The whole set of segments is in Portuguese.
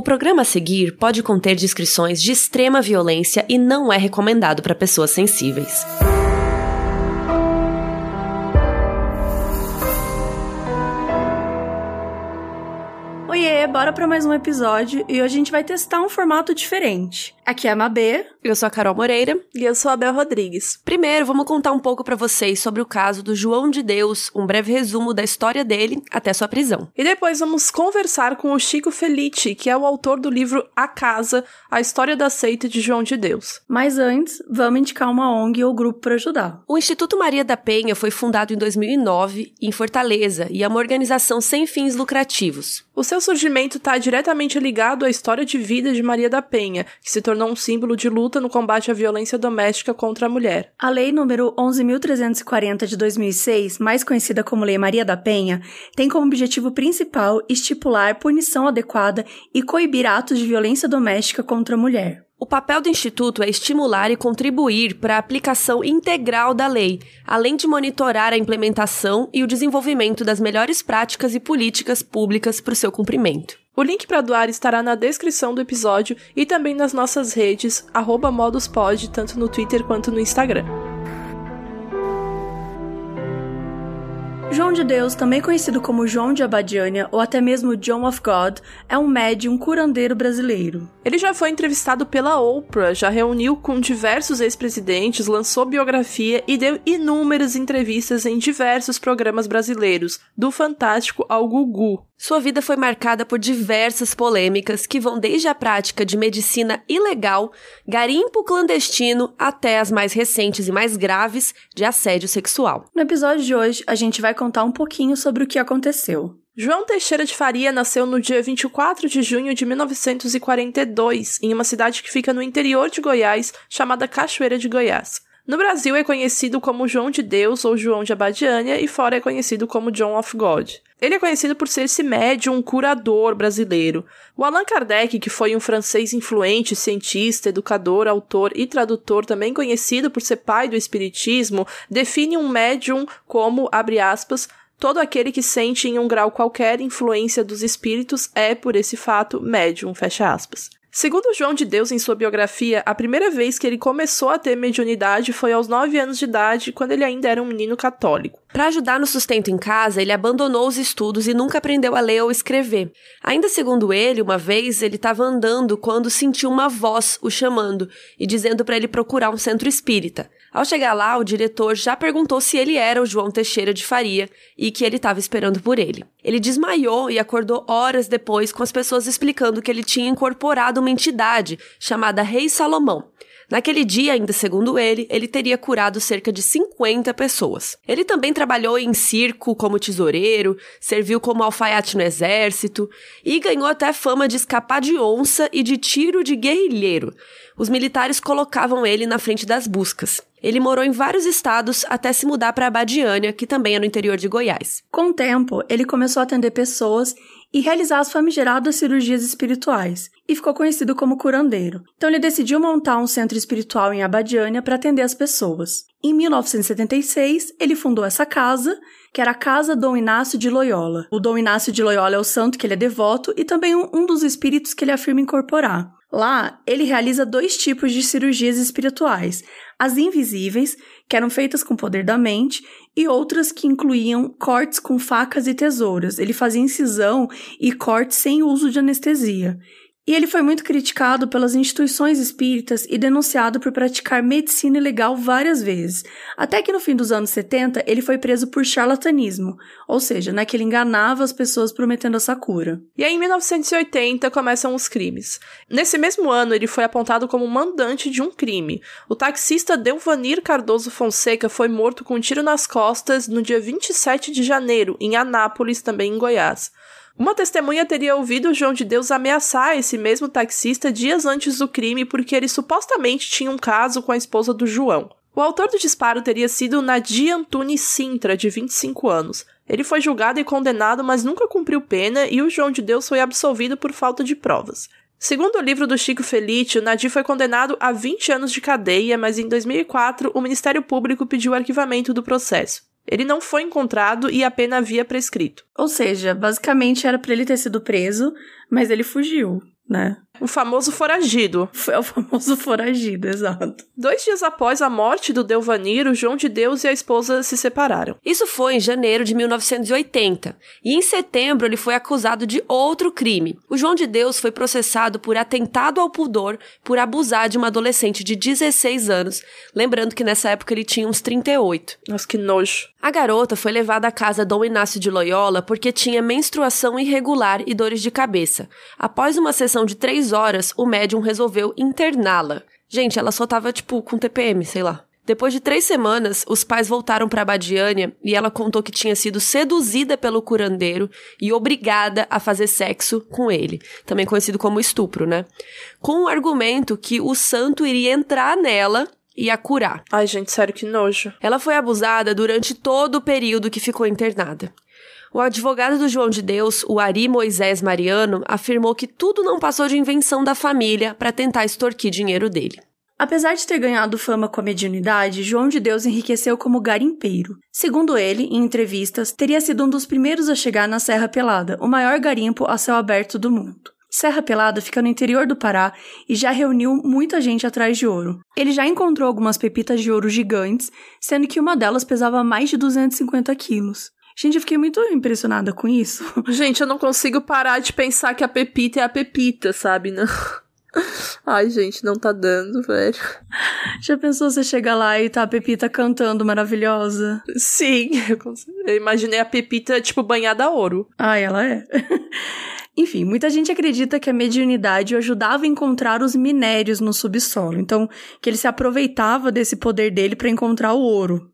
O programa a seguir pode conter descrições de extrema violência e não é recomendado para pessoas sensíveis. Oiê, bora para mais um episódio e hoje a gente vai testar um formato diferente. Aqui é a Mabê. Eu sou a Carol Moreira. E eu sou a Bel Rodrigues. Primeiro, vamos contar um pouco para vocês sobre o caso do João de Deus, um breve resumo da história dele até sua prisão. E depois vamos conversar com o Chico Felice, que é o autor do livro A Casa, a história da seita de João de Deus. Mas antes, vamos indicar uma ONG ou grupo para ajudar. O Instituto Maria da Penha foi fundado em 2009 em Fortaleza e é uma organização sem fins lucrativos. O seu surgimento está diretamente ligado à história de vida de Maria da Penha, que se tornou um símbolo de luta no combate à violência doméstica contra a mulher. A lei número 11.340 de 2006, mais conhecida como Lei Maria da Penha, tem como objetivo principal estipular punição adequada e coibir atos de violência doméstica contra a mulher. O papel do Instituto é estimular e contribuir para a aplicação integral da lei, além de monitorar a implementação e o desenvolvimento das melhores práticas e políticas públicas para o seu cumprimento. O link para doar estará na descrição do episódio e também nas nossas redes, moduspod, tanto no Twitter quanto no Instagram. João de Deus, também conhecido como João de Abadiânia ou até mesmo John of God, é um médium curandeiro brasileiro. Ele já foi entrevistado pela Oprah, já reuniu com diversos ex-presidentes, lançou biografia e deu inúmeras entrevistas em diversos programas brasileiros, do Fantástico ao Gugu. Sua vida foi marcada por diversas polêmicas que vão desde a prática de medicina ilegal, garimpo clandestino, até as mais recentes e mais graves de assédio sexual. No episódio de hoje, a gente vai contar um pouquinho sobre o que aconteceu. João Teixeira de Faria nasceu no dia 24 de junho de 1942, em uma cidade que fica no interior de Goiás, chamada Cachoeira de Goiás. No Brasil é conhecido como João de Deus ou João de Abadiânia e fora é conhecido como John of God. Ele é conhecido por ser esse médium curador brasileiro. O Allan Kardec, que foi um francês influente, cientista, educador, autor e tradutor, também conhecido por ser pai do espiritismo, define um médium como, abre aspas, todo aquele que sente em um grau qualquer influência dos espíritos é, por esse fato, médium, fecha aspas. Segundo João de Deus em sua biografia, a primeira vez que ele começou a ter mediunidade foi aos 9 anos de idade, quando ele ainda era um menino católico. Para ajudar no sustento em casa, ele abandonou os estudos e nunca aprendeu a ler ou escrever. Ainda segundo ele, uma vez ele estava andando quando sentiu uma voz o chamando e dizendo para ele procurar um centro espírita. Ao chegar lá, o diretor já perguntou se ele era o João Teixeira de Faria e que ele estava esperando por ele. Ele desmaiou e acordou horas depois com as pessoas explicando que ele tinha incorporado uma entidade chamada Rei Salomão. Naquele dia, ainda segundo ele, ele teria curado cerca de 50 pessoas. Ele também trabalhou em circo como tesoureiro, serviu como alfaiate no exército e ganhou até fama de escapar de onça e de tiro de guerrilheiro. Os militares colocavam ele na frente das buscas. Ele morou em vários estados até se mudar para Abadiânia, que também é no interior de Goiás. Com o tempo, ele começou a atender pessoas e realizar as famigeradas cirurgias espirituais, e ficou conhecido como curandeiro. Então ele decidiu montar um centro espiritual em Abadiânia para atender as pessoas. Em 1976, ele fundou essa casa, que era a Casa Dom Inácio de Loyola. O Dom Inácio de Loyola é o santo que ele é devoto e também um dos espíritos que ele afirma incorporar. Lá, ele realiza dois tipos de cirurgias espirituais: as invisíveis, que eram feitas com poder da mente, e outras que incluíam cortes com facas e tesouras. Ele fazia incisão e cortes sem uso de anestesia. E ele foi muito criticado pelas instituições espíritas e denunciado por praticar medicina ilegal várias vezes. Até que no fim dos anos 70 ele foi preso por charlatanismo, ou seja, né, que ele enganava as pessoas prometendo essa cura. E aí em 1980 começam os crimes. Nesse mesmo ano ele foi apontado como mandante de um crime. O taxista Delvanir Cardoso Fonseca foi morto com um tiro nas costas no dia 27 de janeiro, em Anápolis, também em Goiás. Uma testemunha teria ouvido João de Deus ameaçar esse mesmo taxista dias antes do crime porque ele supostamente tinha um caso com a esposa do João. O autor do disparo teria sido Nadia Antunes Sintra, de 25 anos. Ele foi julgado e condenado, mas nunca cumpriu pena, e o João de Deus foi absolvido por falta de provas. Segundo o livro do Chico Felice, o Nadir foi condenado a 20 anos de cadeia, mas em 2004 o Ministério Público pediu o arquivamento do processo. Ele não foi encontrado e a pena havia prescrito. Ou seja, basicamente era para ele ter sido preso, mas ele fugiu. né? O famoso foragido. É o famoso foragido, exato. Dois dias após a morte do Delvaniro, João de Deus e a esposa se separaram. Isso foi em janeiro de 1980. E em setembro ele foi acusado de outro crime. O João de Deus foi processado por atentado ao pudor por abusar de uma adolescente de 16 anos. Lembrando que nessa época ele tinha uns 38. Nossa, que nojo. A garota foi levada à casa Dom Inácio de Loyola porque tinha menstruação irregular e dores de cabeça. Após uma sessão de três horas, o médium resolveu interná-la. Gente, ela só tava, tipo, com TPM, sei lá. Depois de três semanas, os pais voltaram para Badiânia e ela contou que tinha sido seduzida pelo curandeiro e obrigada a fazer sexo com ele, também conhecido como estupro, né? Com o argumento que o santo iria entrar nela e a curar. Ai, gente, sério, que nojo. Ela foi abusada durante todo o período que ficou internada. O advogado do João de Deus, o Ari Moisés Mariano, afirmou que tudo não passou de invenção da família para tentar extorquir dinheiro dele. Apesar de ter ganhado fama com a mediunidade, João de Deus enriqueceu como garimpeiro. Segundo ele, em entrevistas, teria sido um dos primeiros a chegar na Serra Pelada, o maior garimpo a céu aberto do mundo. Serra Pelada fica no interior do Pará e já reuniu muita gente atrás de ouro. Ele já encontrou algumas pepitas de ouro gigantes, sendo que uma delas pesava mais de 250 quilos. Gente, eu fiquei muito impressionada com isso. Gente, eu não consigo parar de pensar que a Pepita é a Pepita, sabe? Não. Ai, gente, não tá dando, velho. Já pensou você chegar lá e tá a Pepita cantando maravilhosa? Sim, eu, eu imaginei a Pepita, tipo, banhada a ouro. Ah, ela é. Enfim, muita gente acredita que a mediunidade o ajudava a encontrar os minérios no subsolo, então que ele se aproveitava desse poder dele para encontrar o ouro.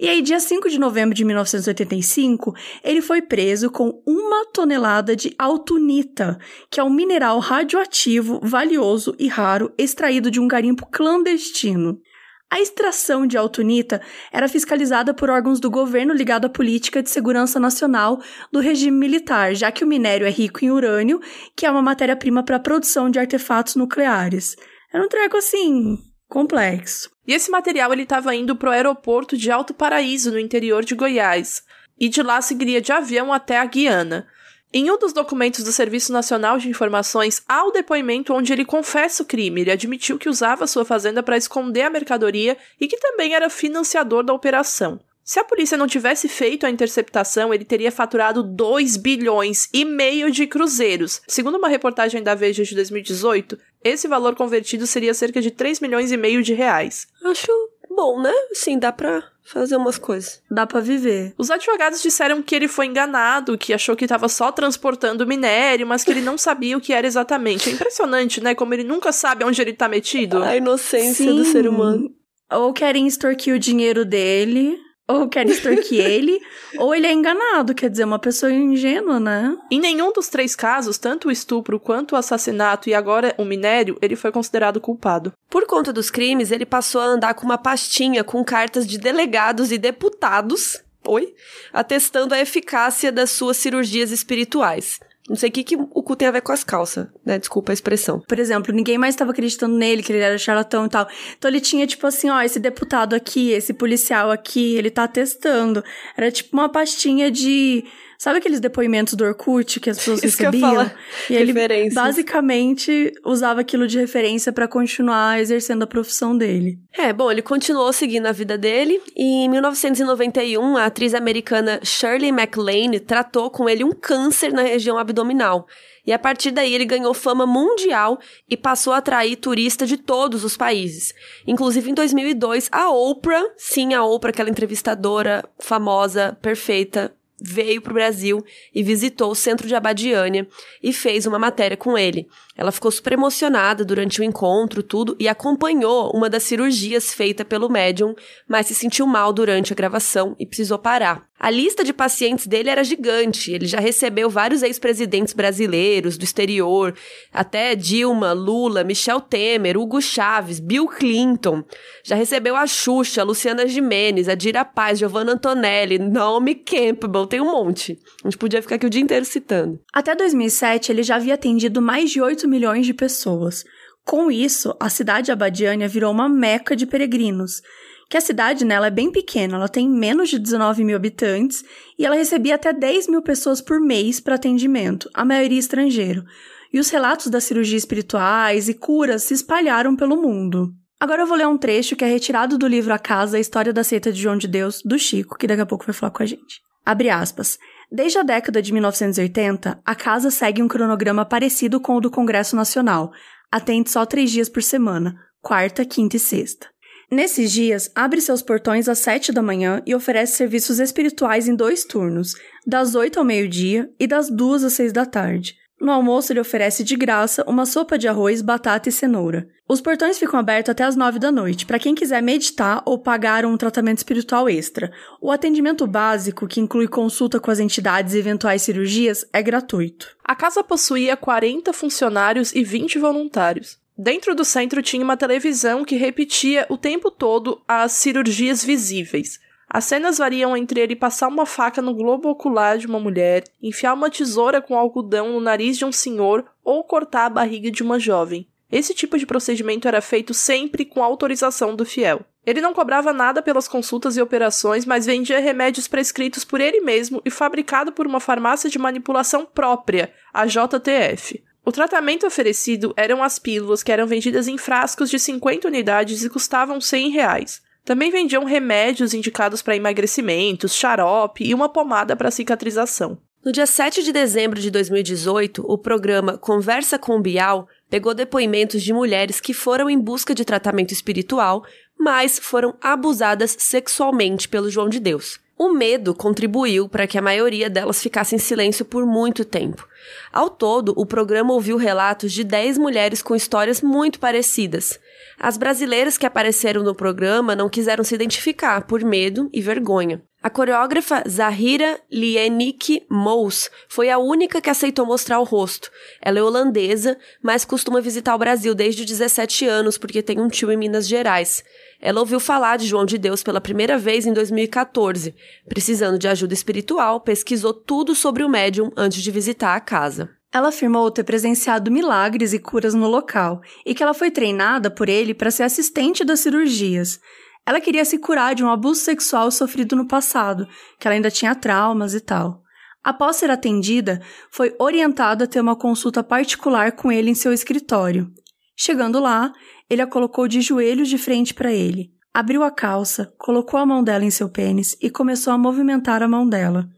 E aí, dia 5 de novembro de 1985, ele foi preso com uma tonelada de altunita, que é um mineral radioativo, valioso e raro extraído de um garimpo clandestino. A extração de altunita era fiscalizada por órgãos do governo ligado à política de segurança nacional do regime militar, já que o minério é rico em urânio, que é uma matéria-prima para a produção de artefatos nucleares. Era um treco assim, complexo. E esse material ele estava indo para o aeroporto de Alto Paraíso, no interior de Goiás, e de lá seguiria de avião até a Guiana. Em um dos documentos do Serviço Nacional de Informações, há o depoimento onde ele confessa o crime. Ele admitiu que usava sua fazenda para esconder a mercadoria e que também era financiador da operação. Se a polícia não tivesse feito a interceptação, ele teria faturado 2 bilhões e meio de cruzeiros. Segundo uma reportagem da Veja de 2018, esse valor convertido seria cerca de 3 milhões e meio de reais. Acho bom, né? Sim, dá pra fazer umas coisas. Dá pra viver. Os advogados disseram que ele foi enganado, que achou que estava só transportando minério, mas que ele não sabia o que era exatamente. É impressionante, né? Como ele nunca sabe onde ele tá metido. A inocência Sim. do ser humano. Ou querem extorquir o dinheiro dele, ou quer extorquir ele, ou ele é enganado, quer dizer, uma pessoa ingênua, né? Em nenhum dos três casos, tanto o estupro quanto o assassinato e agora o minério, ele foi considerado culpado. Por conta dos crimes, ele passou a andar com uma pastinha com cartas de delegados e deputados, oi, atestando a eficácia das suas cirurgias espirituais. Não sei o que, que o cu tem a ver com as calças, né? Desculpa a expressão. Por exemplo, ninguém mais estava acreditando nele, que ele era charlatão e tal. Então ele tinha, tipo assim, ó, esse deputado aqui, esse policial aqui, ele tá testando. Era tipo uma pastinha de Sabe aqueles depoimentos do Orkut que as pessoas Isso recebiam? e ele basicamente usava aquilo de referência para continuar exercendo a profissão dele. É, bom, ele continuou seguindo a vida dele e em 1991 a atriz americana Shirley MacLaine tratou com ele um câncer na região abdominal. E a partir daí ele ganhou fama mundial e passou a atrair turistas de todos os países. Inclusive em 2002, a Oprah, sim, a Oprah, aquela entrevistadora famosa, perfeita, veio para o Brasil e visitou o centro de Abadiânia e fez uma matéria com ele. Ela ficou super emocionada durante o encontro, tudo, e acompanhou uma das cirurgias feita pelo médium, mas se sentiu mal durante a gravação e precisou parar. A lista de pacientes dele era gigante. Ele já recebeu vários ex-presidentes brasileiros do exterior, até Dilma, Lula, Michel Temer, Hugo Chaves, Bill Clinton. Já recebeu a Xuxa, a Luciana Jimenez, a Dira Paz, Giovanna Antonelli, Naomi Campbell, tem um monte. A gente podia ficar aqui o dia inteiro citando. Até 2007, ele já havia atendido mais de 8 milhões de pessoas. Com isso, a cidade de Abadiânia virou uma meca de peregrinos que a cidade nela é bem pequena, ela tem menos de 19 mil habitantes e ela recebia até 10 mil pessoas por mês para atendimento, a maioria estrangeiro. e os relatos das cirurgias espirituais e curas se espalharam pelo mundo. Agora eu vou ler um trecho que é retirado do livro A Casa, a História da Seita de João de Deus, do Chico, que daqui a pouco vai falar com a gente. Abre aspas. Desde a década de 1980, a casa segue um cronograma parecido com o do Congresso Nacional. Atende só três dias por semana, quarta, quinta e sexta. Nesses dias, abre seus portões às sete da manhã e oferece serviços espirituais em dois turnos, das oito ao meio-dia e das duas às seis da tarde. No almoço, ele oferece de graça uma sopa de arroz, batata e cenoura. Os portões ficam abertos até as nove da noite, para quem quiser meditar ou pagar um tratamento espiritual extra. O atendimento básico, que inclui consulta com as entidades e eventuais cirurgias, é gratuito. A casa possuía 40 funcionários e 20 voluntários. Dentro do centro tinha uma televisão que repetia o tempo todo as cirurgias visíveis. As cenas variam entre ele passar uma faca no globo ocular de uma mulher, enfiar uma tesoura com algodão no nariz de um senhor ou cortar a barriga de uma jovem. Esse tipo de procedimento era feito sempre com autorização do fiel. Ele não cobrava nada pelas consultas e operações, mas vendia remédios prescritos por ele mesmo e fabricado por uma farmácia de manipulação própria, a JTF. O tratamento oferecido eram as pílulas que eram vendidas em frascos de 50 unidades e custavam 100 reais. Também vendiam remédios indicados para emagrecimentos, xarope e uma pomada para cicatrização. No dia 7 de dezembro de 2018, o programa Conversa com Bial pegou depoimentos de mulheres que foram em busca de tratamento espiritual, mas foram abusadas sexualmente pelo João de Deus. O medo contribuiu para que a maioria delas ficasse em silêncio por muito tempo. Ao todo, o programa ouviu relatos de 10 mulheres com histórias muito parecidas. As brasileiras que apareceram no programa não quiseram se identificar por medo e vergonha. A coreógrafa Zahira Lienik Mous foi a única que aceitou mostrar o rosto. Ela é holandesa, mas costuma visitar o Brasil desde 17 anos porque tem um tio em Minas Gerais. Ela ouviu falar de João de Deus pela primeira vez em 2014. Precisando de ajuda espiritual, pesquisou tudo sobre o médium antes de visitar a casa. Ela afirmou ter presenciado milagres e curas no local e que ela foi treinada por ele para ser assistente das cirurgias. Ela queria se curar de um abuso sexual sofrido no passado, que ela ainda tinha traumas e tal. Após ser atendida, foi orientada a ter uma consulta particular com ele em seu escritório. Chegando lá, ele a colocou de joelhos de frente para ele, abriu a calça, colocou a mão dela em seu pênis e começou a movimentar a mão dela.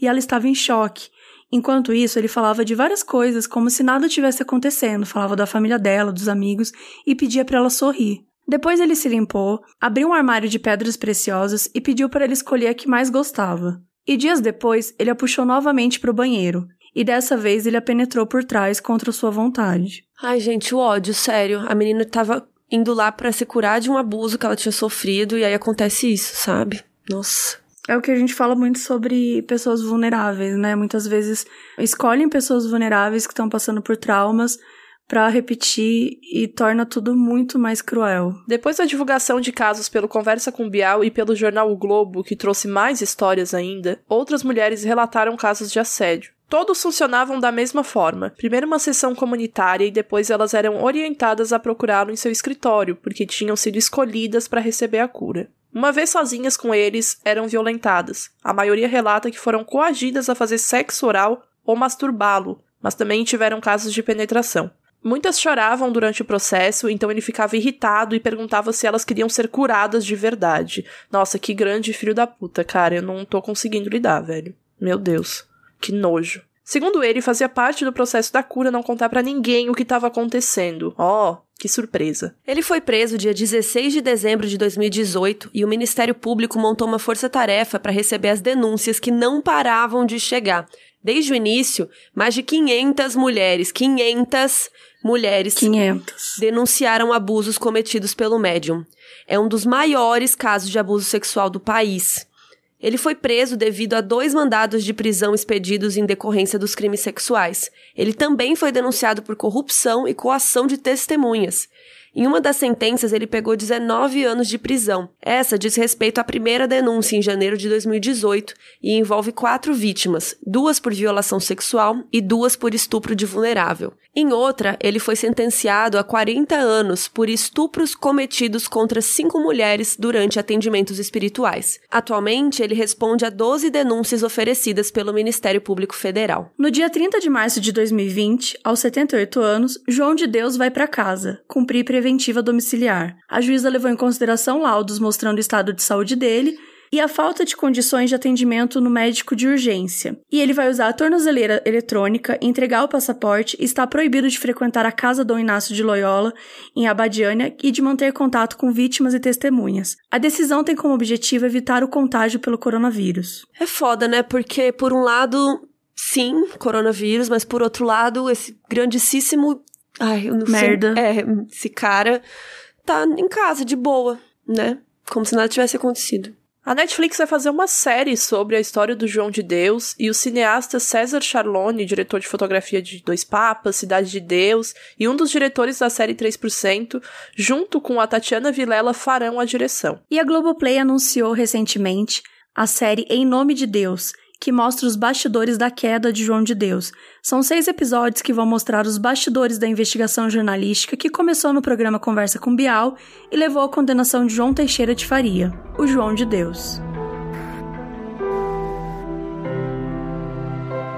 E ela estava em choque Enquanto isso, ele falava de várias coisas como se nada tivesse acontecendo, falava da família dela, dos amigos e pedia para ela sorrir. Depois ele se limpou, abriu um armário de pedras preciosas e pediu para ela escolher a que mais gostava. E dias depois, ele a puxou novamente para o banheiro, e dessa vez ele a penetrou por trás contra sua vontade. Ai, gente, o ódio, sério. A menina estava indo lá para se curar de um abuso que ela tinha sofrido e aí acontece isso, sabe? Nossa. É o que a gente fala muito sobre pessoas vulneráveis, né? Muitas vezes escolhem pessoas vulneráveis que estão passando por traumas para repetir e torna tudo muito mais cruel. Depois da divulgação de casos pelo Conversa com Bial e pelo jornal O Globo, que trouxe mais histórias ainda, outras mulheres relataram casos de assédio. Todos funcionavam da mesma forma. Primeiro uma sessão comunitária e depois elas eram orientadas a procurá-lo em seu escritório, porque tinham sido escolhidas para receber a cura. Uma vez sozinhas com eles, eram violentadas. A maioria relata que foram coagidas a fazer sexo oral ou masturbá-lo, mas também tiveram casos de penetração. Muitas choravam durante o processo, então ele ficava irritado e perguntava se elas queriam ser curadas de verdade. Nossa, que grande filho da puta, cara. Eu não tô conseguindo lidar, velho. Meu Deus. Que nojo. Segundo ele, fazia parte do processo da cura não contar para ninguém o que estava acontecendo. Ó, oh, que surpresa. Ele foi preso dia 16 de dezembro de 2018 e o Ministério Público montou uma força-tarefa para receber as denúncias que não paravam de chegar. Desde o início, mais de 500 mulheres, 500 mulheres 500. denunciaram abusos cometidos pelo médium. É um dos maiores casos de abuso sexual do país. Ele foi preso devido a dois mandados de prisão expedidos em decorrência dos crimes sexuais. Ele também foi denunciado por corrupção e coação de testemunhas. Em uma das sentenças, ele pegou 19 anos de prisão. Essa diz respeito à primeira denúncia em janeiro de 2018 e envolve quatro vítimas, duas por violação sexual e duas por estupro de vulnerável. Em outra, ele foi sentenciado a 40 anos por estupros cometidos contra cinco mulheres durante atendimentos espirituais. Atualmente, ele responde a 12 denúncias oferecidas pelo Ministério Público Federal. No dia 30 de março de 2020, aos 78 anos, João de Deus vai para casa, cumprir preventiva domiciliar. A juíza levou em consideração laudos mostrando o estado de saúde dele e a falta de condições de atendimento no médico de urgência. E ele vai usar a tornozeleira eletrônica, entregar o passaporte e está proibido de frequentar a casa Dom Inácio de Loyola, em Abadiânia, e de manter contato com vítimas e testemunhas. A decisão tem como objetivo evitar o contágio pelo coronavírus. É foda, né? Porque, por um lado, sim, coronavírus, mas por outro lado, esse grandíssimo. Ai, eu não Merda. sei. É, esse cara tá em casa, de boa, né? Como se nada tivesse acontecido. A Netflix vai fazer uma série sobre a história do João de Deus e o cineasta César Charlone, diretor de fotografia de Dois Papas, Cidade de Deus e um dos diretores da série 3%, junto com a Tatiana Vilela, farão a direção. E a Globoplay anunciou recentemente a série Em Nome de Deus, que mostra os bastidores da queda de João de Deus. São seis episódios que vão mostrar os bastidores da investigação jornalística que começou no programa Conversa com Bial e levou à condenação de João Teixeira de Faria, o João de Deus.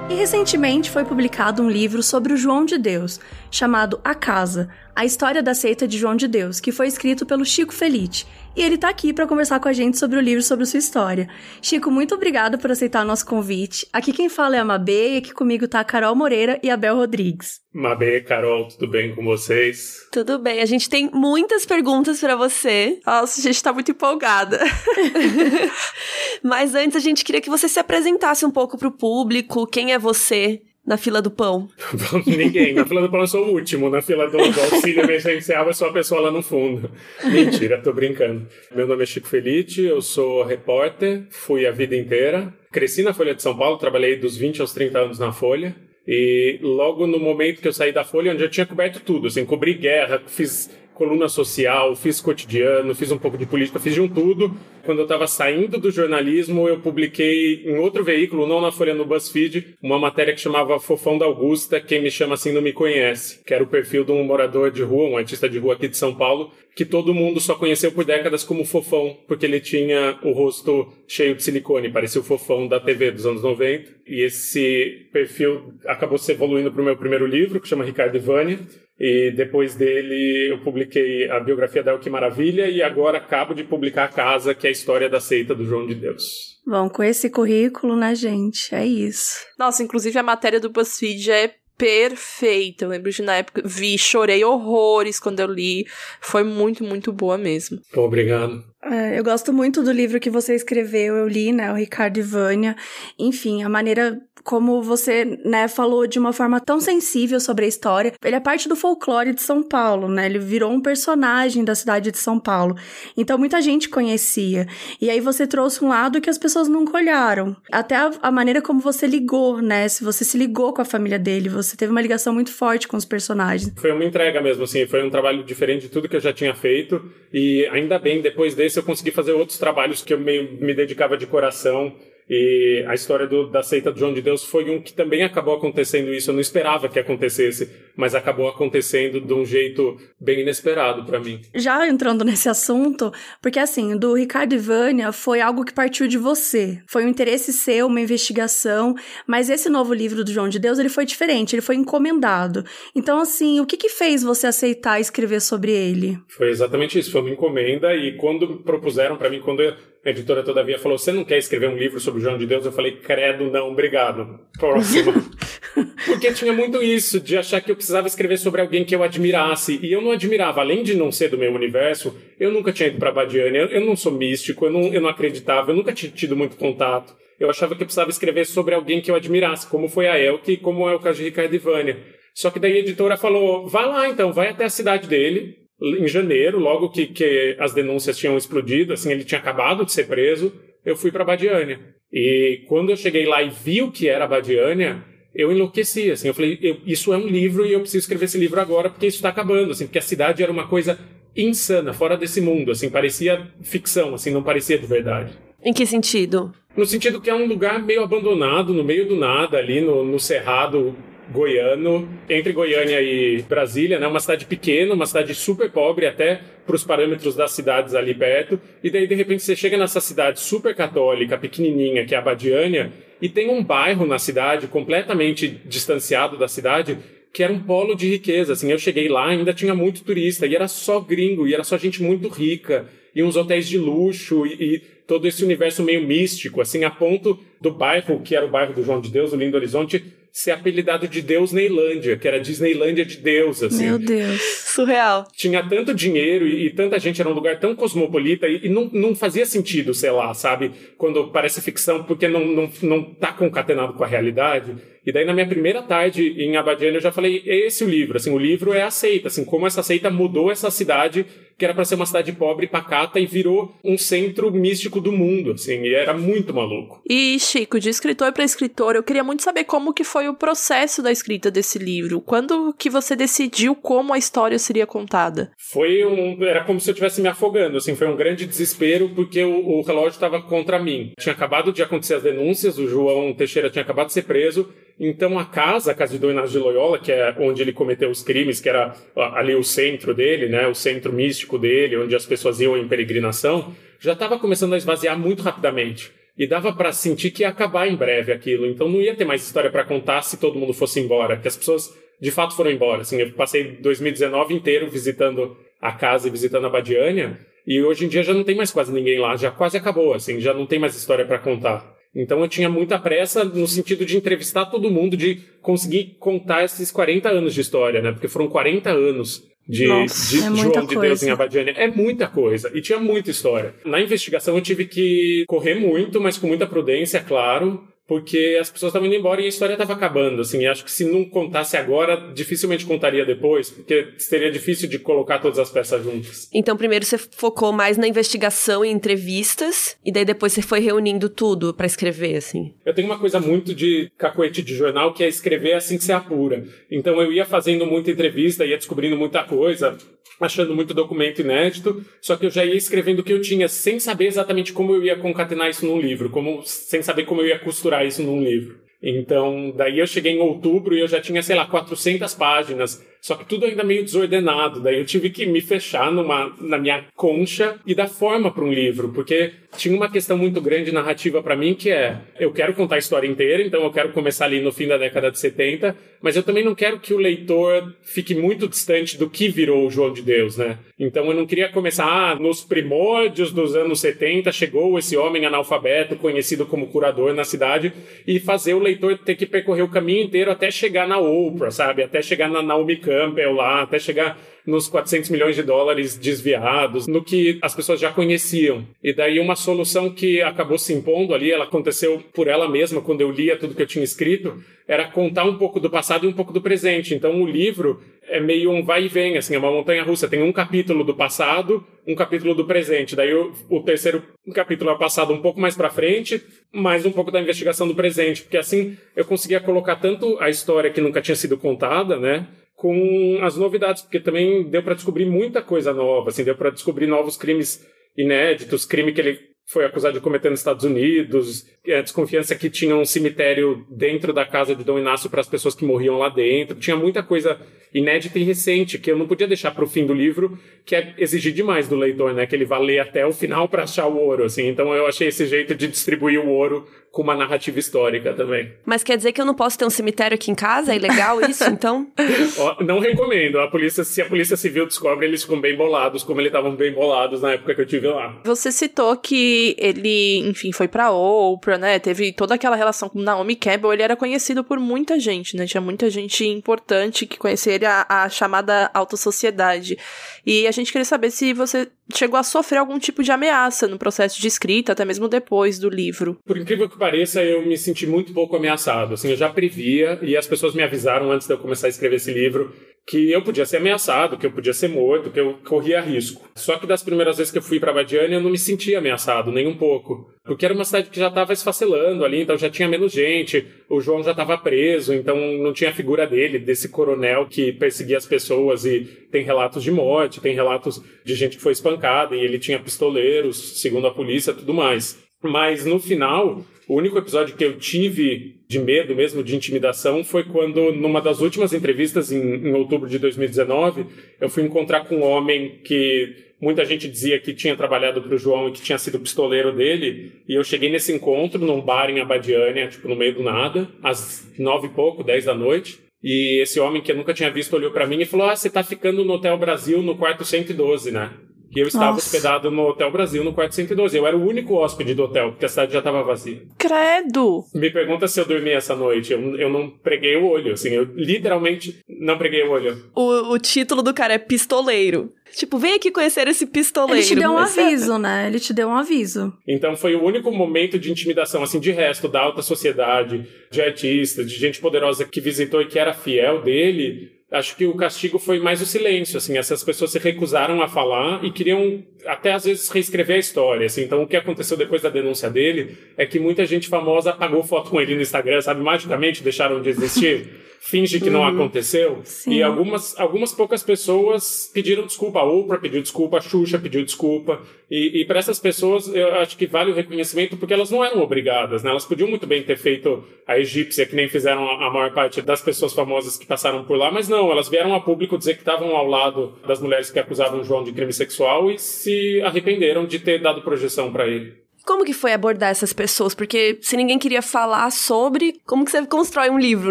E recentemente foi publicado um livro sobre o João de Deus, chamado A Casa, a história da seita de João de Deus, que foi escrito pelo Chico Felite. E ele tá aqui para conversar com a gente sobre o livro sobre sua história. Chico, muito obrigado por aceitar o nosso convite. Aqui quem fala é a Mabê e aqui comigo tá a Carol Moreira e a Bel Rodrigues. Mabê, Carol, tudo bem com vocês? Tudo bem, a gente tem muitas perguntas para você. Nossa, a gente tá muito empolgada. Mas antes a gente queria que você se apresentasse um pouco pro público. Quem é você na fila do pão? Ninguém. Na fila do pão eu sou o último. Na fila do, do auxílio emergencial eu sou a pessoa lá no fundo. Mentira, tô brincando. Meu nome é Chico Felite, eu sou repórter, fui a vida inteira. Cresci na Folha de São Paulo, trabalhei dos 20 aos 30 anos na Folha. E logo no momento que eu saí da Folha, onde eu tinha coberto tudo, assim, cobri guerra, fiz coluna social, fiz cotidiano, fiz um pouco de política, fiz de um tudo. Quando eu estava saindo do jornalismo, eu publiquei em outro veículo, não na Folha, no BuzzFeed, uma matéria que chamava Fofão da Augusta, quem me chama assim não me conhece, que era o perfil de um morador de rua, um artista de rua aqui de São Paulo, que todo mundo só conheceu por décadas como Fofão, porque ele tinha o rosto cheio de silicone, parecia o Fofão da TV dos anos 90. E esse perfil acabou se evoluindo para o meu primeiro livro, que chama Ricardo Ivânia, e depois dele eu publiquei a biografia da El Que Maravilha e agora acabo de publicar A Casa, que é a história da seita do João de Deus. Bom, com esse currículo, né, gente? É isso. Nossa, inclusive a matéria do BuzzFeed é perfeita. Eu lembro de na época vi, chorei horrores quando eu li. Foi muito, muito boa mesmo. Obrigado. É, eu gosto muito do livro que você escreveu, eu li, né, o Ricardo Ivânia. Enfim, a maneira como você, né, falou de uma forma tão sensível sobre a história. Ele é parte do folclore de São Paulo, né? Ele virou um personagem da cidade de São Paulo. Então muita gente conhecia. E aí você trouxe um lado que as pessoas nunca olharam. Até a, a maneira como você ligou, né? Se você se ligou com a família dele, você teve uma ligação muito forte com os personagens. Foi uma entrega mesmo, assim, foi um trabalho diferente de tudo que eu já tinha feito. E ainda bem, depois desse eu consegui fazer outros trabalhos que eu meio me dedicava de coração. E a história do, da seita do João de Deus foi um que também acabou acontecendo isso. Eu não esperava que acontecesse, mas acabou acontecendo de um jeito bem inesperado para mim. Já entrando nesse assunto, porque assim, do Ricardo Ivânia foi algo que partiu de você. Foi um interesse seu, uma investigação, mas esse novo livro do João de Deus, ele foi diferente, ele foi encomendado. Então, assim, o que que fez você aceitar escrever sobre ele? Foi exatamente isso, foi uma encomenda e quando propuseram para mim, quando eu a editora, todavia, falou: Você não quer escrever um livro sobre o João de Deus? Eu falei: Credo, não, obrigado. Próximo. Porque tinha muito isso, de achar que eu precisava escrever sobre alguém que eu admirasse. E eu não admirava, além de não ser do meu universo, eu nunca tinha ido para Badiane, eu, eu não sou místico, eu não, eu não acreditava, eu nunca tinha tido muito contato. Eu achava que eu precisava escrever sobre alguém que eu admirasse, como foi a Elke como é o caso de Ricardo e Vânia. Só que daí a editora falou: Vá lá então, vai até a cidade dele em janeiro, logo que, que as denúncias tinham explodido, assim, ele tinha acabado de ser preso, eu fui para Badiânia. E quando eu cheguei lá e vi o que era Badiânia, eu enlouqueci, assim, eu falei, eu, isso é um livro e eu preciso escrever esse livro agora porque isso está acabando, assim, porque a cidade era uma coisa insana, fora desse mundo, assim, parecia ficção, assim, não parecia de verdade. Em que sentido? No sentido que é um lugar meio abandonado, no meio do nada, ali no, no Cerrado goiano, entre Goiânia e Brasília, né? Uma cidade pequena, uma cidade super pobre até para os parâmetros das cidades ali perto. E daí de repente você chega nessa cidade super católica, pequenininha, que é a Badiânia, e tem um bairro na cidade completamente distanciado da cidade que era um polo de riqueza, assim, eu cheguei lá, ainda tinha muito turista, e era só gringo, e era só gente muito rica, e uns hotéis de luxo, e, e todo esse universo meio místico, assim, a ponto do bairro, que era o bairro do João de Deus, o Lindo Horizonte, ser apelidado de Deus Neilândia, que era Disneylândia de Deus, assim. Meu Deus, surreal. Tinha tanto dinheiro e, e tanta gente, era um lugar tão cosmopolita e, e, não, não fazia sentido, sei lá, sabe? Quando parece ficção, porque não, não, não tá concatenado com a realidade. E daí, na minha primeira tarde em Abadiana, eu já falei, esse é o livro, assim, o livro é a seita, assim, como essa seita mudou essa cidade, que era para ser uma cidade pobre, pacata, e virou um centro místico do mundo, assim, e era muito maluco. E, Chico, de escritor para escritor, eu queria muito saber como que foi o processo da escrita desse livro. Quando que você decidiu como a história seria contada? Foi um... era como se eu estivesse me afogando, assim, foi um grande desespero, porque o, o relógio estava contra mim. Tinha acabado de acontecer as denúncias, o João Teixeira tinha acabado de ser preso, então a casa, a casa de Dom Inácio de Loyola, que é onde ele cometeu os crimes, que era ali o centro dele, né, o centro místico dele, onde as pessoas iam em peregrinação, já estava começando a esvaziar muito rapidamente. E dava para sentir que ia acabar em breve aquilo. Então não ia ter mais história para contar se todo mundo fosse embora, que as pessoas de fato foram embora. Assim, eu passei 2019 inteiro visitando a casa e visitando a Badiânia, e hoje em dia já não tem mais quase ninguém lá, já quase acabou, assim, já não tem mais história para contar. Então eu tinha muita pressa no sentido de entrevistar todo mundo, de conseguir contar esses 40 anos de história, né? Porque foram 40 anos de, Nossa, de é João de. Deus em Abadiânia. É muita coisa. E tinha muita história. Na investigação eu tive que correr muito, mas com muita prudência, claro porque as pessoas estavam indo embora e a história estava acabando, assim, e acho que se não contasse agora, dificilmente contaria depois, porque seria difícil de colocar todas as peças juntas. Então, primeiro você focou mais na investigação e entrevistas, e daí depois você foi reunindo tudo para escrever, assim. Eu tenho uma coisa muito de cacoete de jornal, que é escrever assim que se apura. Então eu ia fazendo muita entrevista, ia descobrindo muita coisa, achando muito documento inédito, só que eu já ia escrevendo o que eu tinha, sem saber exatamente como eu ia concatenar isso num livro, como, sem saber como eu ia costurar isso num livro. Então, daí eu cheguei em outubro e eu já tinha, sei lá, 400 páginas, só que tudo ainda meio desordenado. Daí eu tive que me fechar numa, na minha concha e dar forma para um livro, porque tinha uma questão muito grande narrativa para mim que é: eu quero contar a história inteira, então eu quero começar ali no fim da década de 70, mas eu também não quero que o leitor fique muito distante do que virou o João de Deus, né? Então eu não queria começar, ah, nos primórdios dos anos 70 chegou esse homem analfabeto, conhecido como curador na cidade, e fazer o leitor ter que percorrer o caminho inteiro até chegar na Oprah, sabe? Até chegar na Naomi Campbell lá, até chegar nos 400 milhões de dólares desviados, no que as pessoas já conheciam. E daí uma solução que acabou se impondo ali, ela aconteceu por ela mesma quando eu lia tudo que eu tinha escrito, era contar um pouco do passado e um pouco do presente. Então o livro é meio um vai e vem, assim, é uma montanha russa. Tem um capítulo do passado, um capítulo do presente. Daí o, o terceiro capítulo é passado um pouco mais para frente, mais um pouco da investigação do presente, porque assim eu conseguia colocar tanto a história que nunca tinha sido contada, né, com as novidades, porque também deu para descobrir muita coisa nova, assim, deu para descobrir novos crimes inéditos, crime que ele foi acusado de cometer nos Estados Unidos, a desconfiança que tinha um cemitério dentro da casa de Dom Inácio para as pessoas que morriam lá dentro. Tinha muita coisa inédita e recente que eu não podia deixar para o fim do livro, que é exigir demais do leitor, né? Que ele vá ler até o final para achar o ouro, assim. Então eu achei esse jeito de distribuir o ouro com uma narrativa histórica também. Mas quer dizer que eu não posso ter um cemitério aqui em casa? É ilegal isso, então? Ó, não recomendo. A polícia, se a polícia civil descobre, eles ficam bem bolados, como eles estavam bem bolados na época que eu tive lá. Você citou que ele, enfim, foi pra Oprah, né? Teve toda aquela relação com Naomi Campbell. Ele era conhecido por muita gente, né? Tinha muita gente importante que conhecia ele, a, a chamada alta sociedade. E a gente queria saber se você chegou a sofrer algum tipo de ameaça no processo de escrita, até mesmo depois do livro. Por incrível que pareça, eu me senti muito pouco ameaçado. Assim, eu já previa e as pessoas me avisaram antes de eu começar a escrever esse livro que eu podia ser ameaçado, que eu podia ser morto, que eu corria risco. Só que das primeiras vezes que eu fui para Badiane, eu não me sentia ameaçado, nem um pouco. Porque era uma cidade que já estava esfacelando ali, então já tinha menos gente, o João já estava preso, então não tinha a figura dele, desse coronel que perseguia as pessoas e tem relatos de morte, tem relatos de gente que foi espancada e ele tinha pistoleiros, segundo a polícia, tudo mais. Mas no final, o único episódio que eu tive de medo mesmo, de intimidação, foi quando, numa das últimas entrevistas, em, em outubro de 2019, eu fui encontrar com um homem que muita gente dizia que tinha trabalhado para o João e que tinha sido pistoleiro dele. E eu cheguei nesse encontro num bar em Abadiânia, tipo, no meio do nada, às nove e pouco, dez da noite. E esse homem que eu nunca tinha visto olhou para mim e falou: Ah, você tá ficando no Hotel Brasil no quarto 112, né? E eu estava Nossa. hospedado no Hotel Brasil, no quarto 112. Eu era o único hóspede do hotel, porque a cidade já estava vazia. Credo! Me pergunta se eu dormi essa noite. Eu, eu não preguei o olho, assim. Eu literalmente não preguei o olho. O, o título do cara é Pistoleiro. Tipo, vem aqui conhecer esse pistoleiro. Ele te deu um é- aviso, né? Ele te deu um aviso. Então foi o único momento de intimidação, assim, de resto, da alta sociedade, de artistas, de gente poderosa que visitou e que era fiel dele. Acho que o castigo foi mais o silêncio, assim, essas pessoas se recusaram a falar e queriam até às vezes reescrever a história, assim. Então o que aconteceu depois da denúncia dele é que muita gente famosa apagou foto com ele no Instagram, sabe, magicamente deixaram de existir. Finge que não aconteceu. Sim. E algumas, algumas poucas pessoas pediram desculpa. A Oprah pediu desculpa, a Xuxa pediu desculpa. E, e para essas pessoas, eu acho que vale o reconhecimento porque elas não eram obrigadas, né? Elas podiam muito bem ter feito a egípcia, que nem fizeram a, a maior parte das pessoas famosas que passaram por lá, mas não, elas vieram a público dizer que estavam ao lado das mulheres que acusavam o João de crime sexual e se arrependeram de ter dado projeção para ele. Como que foi abordar essas pessoas? Porque se ninguém queria falar sobre, como que você constrói um livro,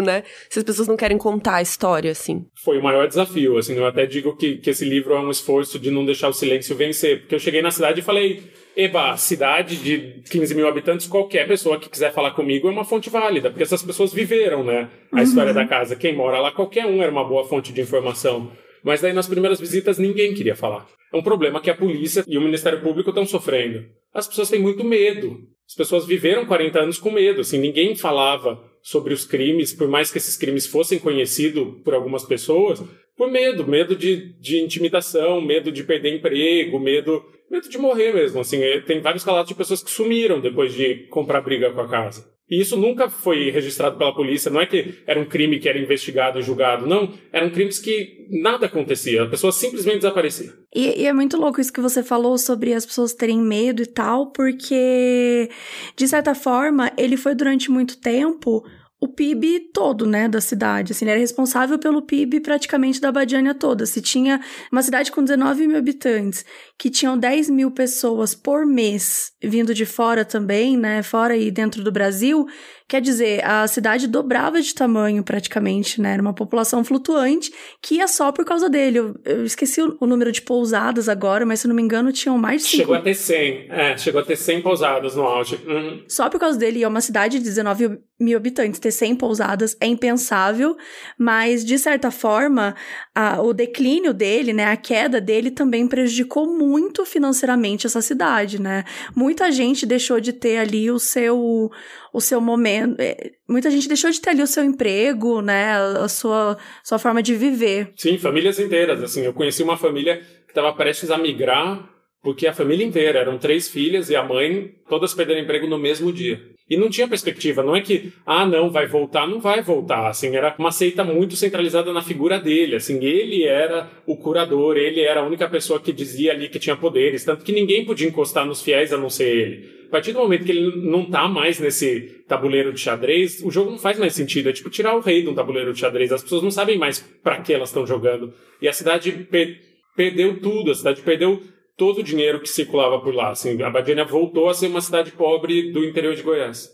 né? Se as pessoas não querem contar a história, assim. foi o maior desafio. Assim, eu até digo que, que esse livro é um esforço de não deixar o silêncio vencer. Porque eu cheguei na cidade e falei, Eba, cidade de 15 mil habitantes, qualquer pessoa que quiser falar comigo é uma fonte válida. Porque essas pessoas viveram, né? A história da casa. Quem mora lá, qualquer um era uma boa fonte de informação. Mas daí nas primeiras visitas ninguém queria falar. É um problema que a polícia e o Ministério Público estão sofrendo. As pessoas têm muito medo. As pessoas viveram 40 anos com medo, assim, ninguém falava sobre os crimes, por mais que esses crimes fossem conhecidos por algumas pessoas, por medo, medo de, de intimidação, medo de perder emprego, medo, medo de morrer mesmo, assim, eh, tem vários relatos de pessoas que sumiram depois de comprar briga com a casa. E isso nunca foi registrado pela polícia, não é que era um crime que era investigado e julgado, não, eram crimes que nada acontecia, a pessoa simplesmente desaparecia. E, e é muito louco isso que você falou sobre as pessoas terem medo e tal, porque, de certa forma, ele foi durante muito tempo o PIB todo, né, da cidade. Assim, ele era responsável pelo PIB praticamente da Badiânia toda. Se tinha uma cidade com 19 mil habitantes, que tinham 10 mil pessoas por mês vindo de fora também, né, fora e dentro do Brasil, quer dizer, a cidade dobrava de tamanho praticamente, né, era uma população flutuante que ia só por causa dele. Eu, eu esqueci o, o número de pousadas agora, mas se não me engano tinham mais de 5 Chegou a ter 100, é, chegou a ter 100 pousadas no auge. Uhum. só por causa dele, e é uma cidade de 19 mil habitantes, ter 100 pousadas é impensável, mas de certa forma, a- o declínio dele, né, a queda dele também prejudicou muito financeiramente essa cidade, né? Muita gente deixou de ter ali o seu, o seu momento, é, muita gente deixou de ter ali o seu emprego, né, a sua, sua forma de viver. Sim, famílias inteiras. Assim, eu conheci uma família que estava prestes a migrar, porque a família inteira, eram três filhas e a mãe, todas perderam emprego no mesmo dia. E não tinha perspectiva, não é que, ah, não, vai voltar, não vai voltar. Assim, era uma seita muito centralizada na figura dele. Assim, ele era o curador, ele era a única pessoa que dizia ali que tinha poderes, tanto que ninguém podia encostar nos fiéis a não ser ele. A partir do momento que ele não tá mais nesse tabuleiro de xadrez, o jogo não faz mais sentido. É tipo tirar o rei de um tabuleiro de xadrez. As pessoas não sabem mais para que elas estão jogando. E a cidade per- perdeu tudo. A cidade perdeu todo o dinheiro que circulava por lá. Assim, a Badiânia voltou a ser uma cidade pobre do interior de Goiás.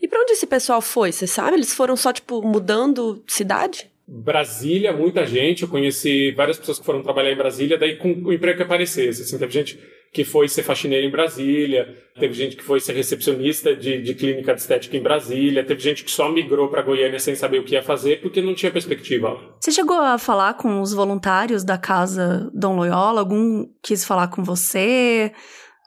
E pra onde esse pessoal foi, você sabe? Eles foram só, tipo, mudando cidade? Brasília, muita gente. Eu conheci várias pessoas que foram trabalhar em Brasília, daí com o emprego que aparecesse. Assim, teve gente que foi ser faxineira em Brasília, teve gente que foi ser recepcionista de, de clínica de estética em Brasília, teve gente que só migrou para Goiânia sem saber o que ia fazer porque não tinha perspectiva. Você chegou a falar com os voluntários da casa Dom Loyola? Algum quis falar com você?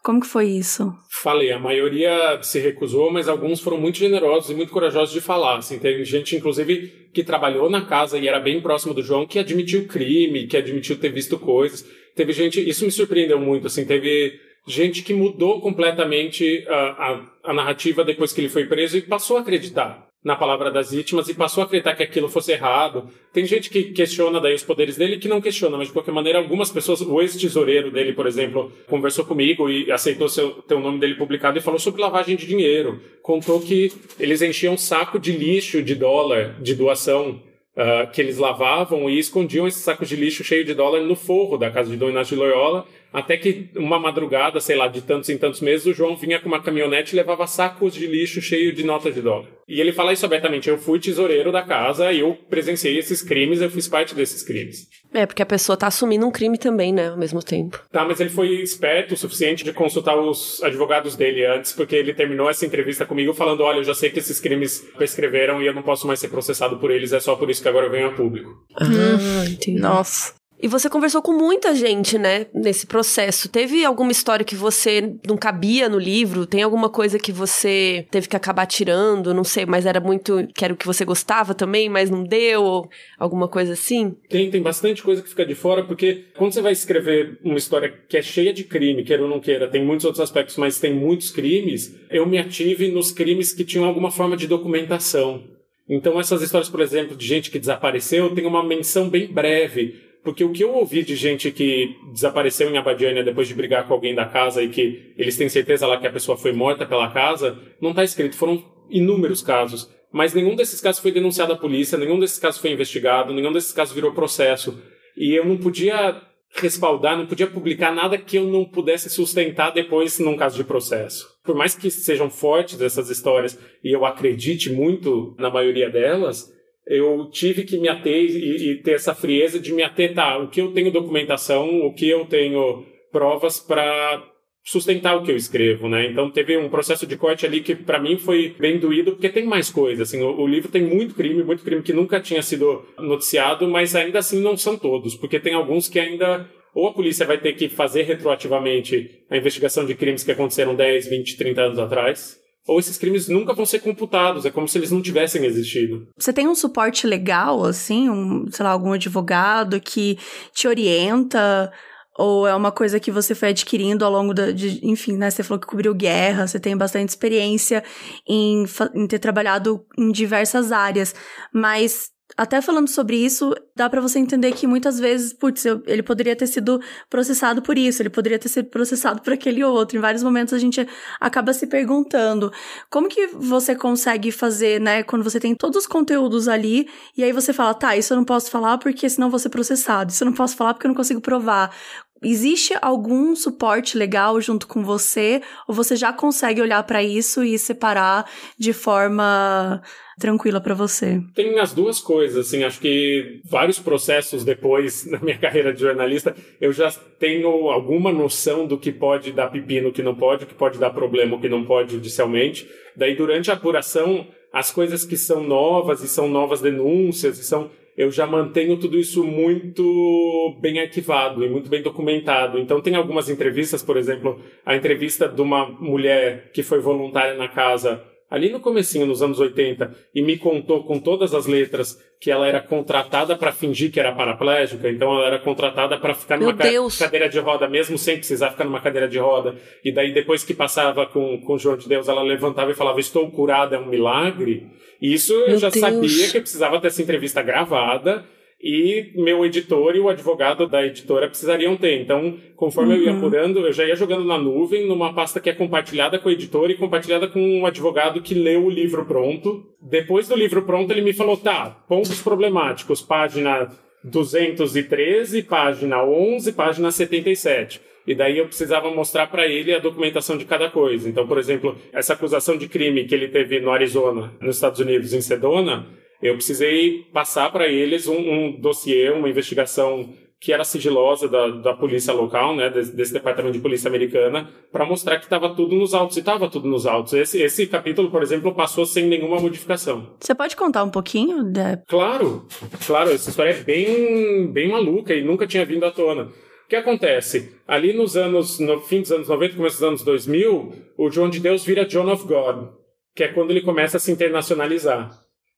Como que foi isso? Falei, a maioria se recusou, mas alguns foram muito generosos e muito corajosos de falar. Assim, teve gente, inclusive, que trabalhou na casa e era bem próximo do João que admitiu crime, que admitiu ter visto coisas. Teve gente, isso me surpreendeu muito, assim, teve gente que mudou completamente a, a, a narrativa depois que ele foi preso e passou a acreditar na palavra das vítimas e passou a acreditar que aquilo fosse errado. Tem gente que questiona daí os poderes dele que não questiona, mas de qualquer maneira algumas pessoas, o ex-tesoureiro dele, por exemplo, conversou comigo e aceitou seu, ter o nome dele publicado e falou sobre lavagem de dinheiro. Contou que eles enchiam um saco de lixo de dólar de doação uh, que eles lavavam e escondiam esse saco de lixo cheio de dólar no forro da casa de Dom Inácio de Loyola até que uma madrugada, sei lá, de tantos em tantos meses, o João vinha com uma caminhonete e levava sacos de lixo cheio de notas de dólar. E ele fala isso abertamente: eu fui tesoureiro da casa, eu presenciei esses crimes, eu fiz parte desses crimes. É, porque a pessoa tá assumindo um crime também, né, ao mesmo tempo. Tá, mas ele foi esperto o suficiente de consultar os advogados dele antes, porque ele terminou essa entrevista comigo falando: olha, eu já sei que esses crimes prescreveram e eu não posso mais ser processado por eles, é só por isso que agora eu venho a público. Ah, entendi. Nossa. E você conversou com muita gente, né, nesse processo. Teve alguma história que você não cabia no livro? Tem alguma coisa que você teve que acabar tirando? Não sei, mas era muito. que era o que você gostava também, mas não deu? Ou alguma coisa assim? Tem, tem bastante coisa que fica de fora, porque quando você vai escrever uma história que é cheia de crime, queira ou não queira, tem muitos outros aspectos, mas tem muitos crimes, eu me ative nos crimes que tinham alguma forma de documentação. Então, essas histórias, por exemplo, de gente que desapareceu, tem uma menção bem breve porque o que eu ouvi de gente que desapareceu em Abadiânia depois de brigar com alguém da casa e que eles têm certeza lá que a pessoa foi morta pela casa, não está escrito. Foram inúmeros casos. Mas nenhum desses casos foi denunciado à polícia, nenhum desses casos foi investigado, nenhum desses casos virou processo. E eu não podia respaldar, não podia publicar nada que eu não pudesse sustentar depois num caso de processo. Por mais que sejam fortes essas histórias e eu acredite muito na maioria delas, eu tive que me ater e, e, ter essa frieza de me ater, tá, o que eu tenho documentação, o que eu tenho provas para sustentar o que eu escrevo, né? Então teve um processo de corte ali que para mim foi bem doído porque tem mais coisa, assim, o, o, livro tem muito crime, muito crime que nunca tinha sido noticiado, mas ainda assim não são todos, porque tem alguns que ainda ou a polícia vai ter que fazer retroativamente a investigação de crimes que aconteceram 10, 20, 30 anos atrás, ou esses crimes nunca vão ser computados, é como se eles não tivessem existido. Você tem um suporte legal, assim, um, sei lá, algum advogado que te orienta? Ou é uma coisa que você foi adquirindo ao longo da. De, enfim, né? Você falou que cobriu guerra, você tem bastante experiência em, em ter trabalhado em diversas áreas. Mas até falando sobre isso, dá para você entender que muitas vezes, putz, ele poderia ter sido processado por isso, ele poderia ter sido processado por aquele outro. Em vários momentos a gente acaba se perguntando como que você consegue fazer, né, quando você tem todos os conteúdos ali e aí você fala, tá, isso eu não posso falar porque senão vou ser processado, isso eu não posso falar porque eu não consigo provar. Existe algum suporte legal junto com você ou você já consegue olhar para isso e separar de forma tranquila para você? Tem as duas coisas, assim, acho que vários processos depois na minha carreira de jornalista, eu já tenho alguma noção do que pode dar pepino, o que não pode, o que pode dar problema, o que não pode judicialmente. Daí durante a apuração, as coisas que são novas e são novas denúncias e são eu já mantenho tudo isso muito bem arquivado e muito bem documentado. Então, tem algumas entrevistas, por exemplo, a entrevista de uma mulher que foi voluntária na casa ali no comecinho, nos anos 80, e me contou com todas as letras que ela era contratada para fingir que era paraplégica, então ela era contratada para ficar numa ca cadeira de roda, mesmo sem precisar ficar numa cadeira de roda. E daí, depois que passava com, com o João de Deus, ela levantava e falava: Estou curada, é um milagre. E isso Meu eu já Deus. sabia que eu precisava ter essa entrevista gravada e meu editor e o advogado da editora precisariam ter. Então, conforme uhum. eu ia uhum. apurando, eu já ia jogando na nuvem, numa pasta que é compartilhada com o editor e compartilhada com um advogado que leu o livro pronto. Depois do livro pronto, ele me falou: tá, pontos problemáticos, página 213, página 11, página 77. E daí eu precisava mostrar para ele a documentação de cada coisa. Então, por exemplo, essa acusação de crime que ele teve no Arizona, nos Estados Unidos, em Sedona, eu precisei passar para eles um, um dossiê, uma investigação que era sigilosa da, da polícia local, né, desse, desse departamento de polícia americana, para mostrar que estava tudo nos autos. E estava tudo nos autos. Esse, esse capítulo, por exemplo, passou sem nenhuma modificação. Você pode contar um pouquinho? Da... Claro, claro. Essa história é bem, bem maluca e nunca tinha vindo à tona. O que acontece? Ali nos anos, no fim dos anos 90, começo dos anos 2000, o João de Deus vira John of God, que é quando ele começa a se internacionalizar.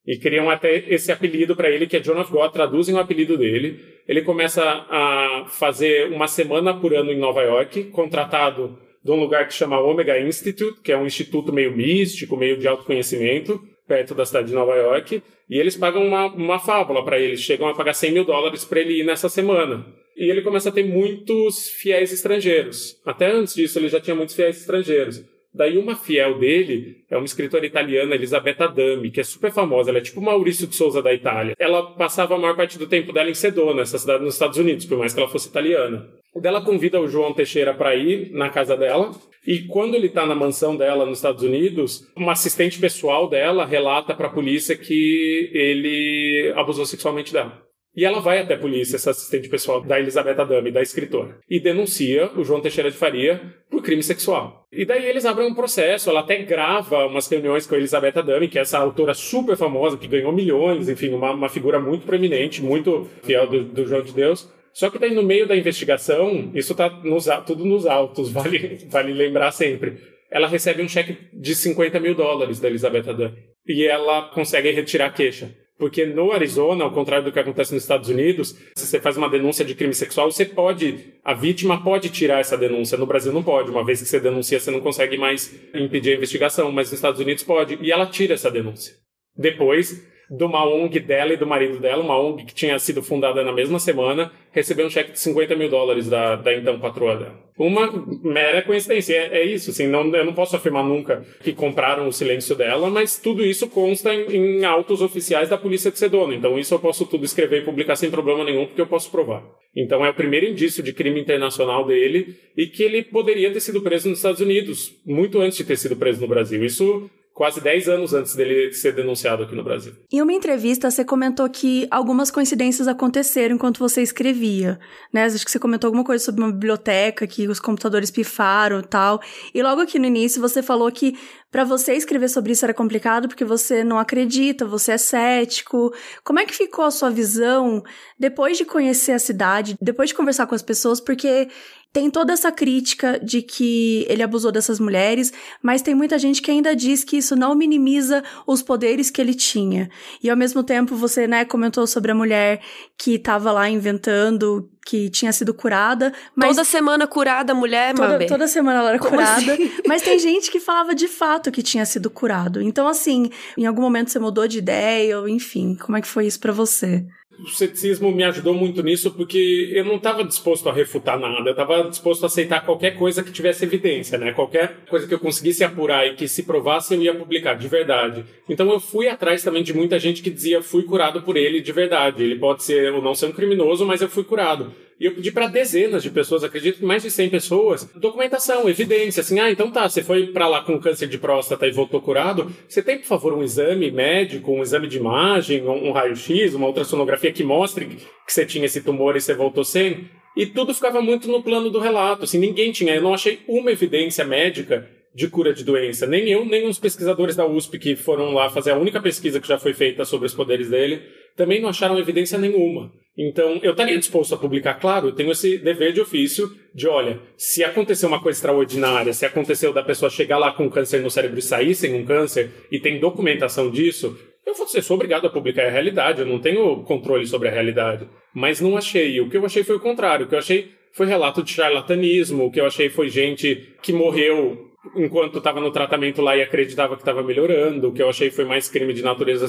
E criam até esse apelido para ele, que é John of God, traduzem o apelido dele. Ele começa a fazer uma semana por ano em Nova York, contratado de um lugar que chama Omega Institute, que é um instituto meio místico, meio de autoconhecimento, perto da cidade de Nova York. E eles pagam uma, uma fábula para ele, chegam a pagar 100 mil dólares para ele ir nessa semana. E ele começa a ter muitos fiéis estrangeiros. Até antes disso, ele já tinha muitos fiéis estrangeiros. Daí uma fiel dele é uma escritora italiana, Elisabetta Dami, que é super famosa. Ela é tipo Maurício de Souza da Itália. Ela passava a maior parte do tempo dela em Sedona, essa cidade nos Estados Unidos, por mais que ela fosse italiana. Ela convida o João Teixeira para ir na casa dela. E quando ele está na mansão dela nos Estados Unidos, uma assistente pessoal dela relata para a polícia que ele abusou sexualmente dela. E ela vai até a polícia, essa assistente pessoal da Elizabeth Adame, da escritora, e denuncia o João Teixeira de Faria por crime sexual. E daí eles abrem um processo, ela até grava umas reuniões com a Elizabeth Adame, que é essa autora super famosa, que ganhou milhões, enfim, uma, uma figura muito proeminente, muito fiel do, do João de Deus. Só que daí no meio da investigação, isso tá nos, tudo nos autos, vale, vale lembrar sempre. Ela recebe um cheque de 50 mil dólares da Elizabeth Adame. E ela consegue retirar a queixa. Porque no Arizona, ao contrário do que acontece nos Estados Unidos, se você faz uma denúncia de crime sexual, você pode, a vítima pode tirar essa denúncia. No Brasil não pode. Uma vez que você denuncia, você não consegue mais impedir a investigação, mas nos Estados Unidos pode. E ela tira essa denúncia. Depois, de uma ONG dela e do marido dela, uma ONG que tinha sido fundada na mesma semana, recebeu um cheque de 50 mil dólares da, da então patroa dela. Uma mera coincidência, é, é isso, assim, não, eu não posso afirmar nunca que compraram o silêncio dela, mas tudo isso consta em, em autos oficiais da polícia de Sedona, então isso eu posso tudo escrever e publicar sem problema nenhum, porque eu posso provar. Então é o primeiro indício de crime internacional dele e que ele poderia ter sido preso nos Estados Unidos, muito antes de ter sido preso no Brasil. Isso quase 10 anos antes dele ser denunciado aqui no Brasil. Em uma entrevista, você comentou que algumas coincidências aconteceram enquanto você escrevia, né? Acho que você comentou alguma coisa sobre uma biblioteca, que os computadores pifaram e tal. E logo aqui no início, você falou que para você escrever sobre isso era complicado porque você não acredita, você é cético. Como é que ficou a sua visão depois de conhecer a cidade, depois de conversar com as pessoas? Porque tem toda essa crítica de que ele abusou dessas mulheres, mas tem muita gente que ainda diz que isso não minimiza os poderes que ele tinha. E ao mesmo tempo você, né, comentou sobre a mulher que estava lá inventando que tinha sido curada, mas toda semana curada a mulher, toda, toda semana ela era Como curada, assim? mas tem gente que falava de fato que tinha sido curado. Então assim, em algum momento você mudou de ideia ou enfim, como é que foi isso para você? O ceticismo me ajudou muito nisso porque eu não estava disposto a refutar nada, eu estava disposto a aceitar qualquer coisa que tivesse evidência, né? Qualquer coisa que eu conseguisse apurar e que se provasse eu ia publicar de verdade. Então eu fui atrás também de muita gente que dizia fui curado por ele de verdade. Ele pode ser ou não ser um criminoso, mas eu fui curado. E eu pedi para dezenas de pessoas, acredito que mais de 100 pessoas, documentação, evidência, assim, ah, então tá, você foi para lá com câncer de próstata e voltou curado, você tem, por favor, um exame médico, um exame de imagem, um, um raio-x, uma ultrassonografia que mostre que você tinha esse tumor e você voltou sem? E tudo ficava muito no plano do relato, assim, ninguém tinha, eu não achei uma evidência médica de cura de doença. Nem eu, nem os pesquisadores da USP que foram lá fazer a única pesquisa que já foi feita sobre os poderes dele, também não acharam evidência nenhuma. Então, eu estaria disposto a publicar, claro, eu tenho esse dever de ofício de, olha, se aconteceu uma coisa extraordinária, se aconteceu da pessoa chegar lá com câncer no cérebro e sair sem um câncer, e tem documentação disso, eu vou ser sou obrigado a publicar a realidade, eu não tenho controle sobre a realidade. Mas não achei. O que eu achei foi o contrário. O que eu achei foi relato de charlatanismo, o que eu achei foi gente que morreu enquanto estava no tratamento lá e acreditava que estava melhorando, o que eu achei foi mais crime de natureza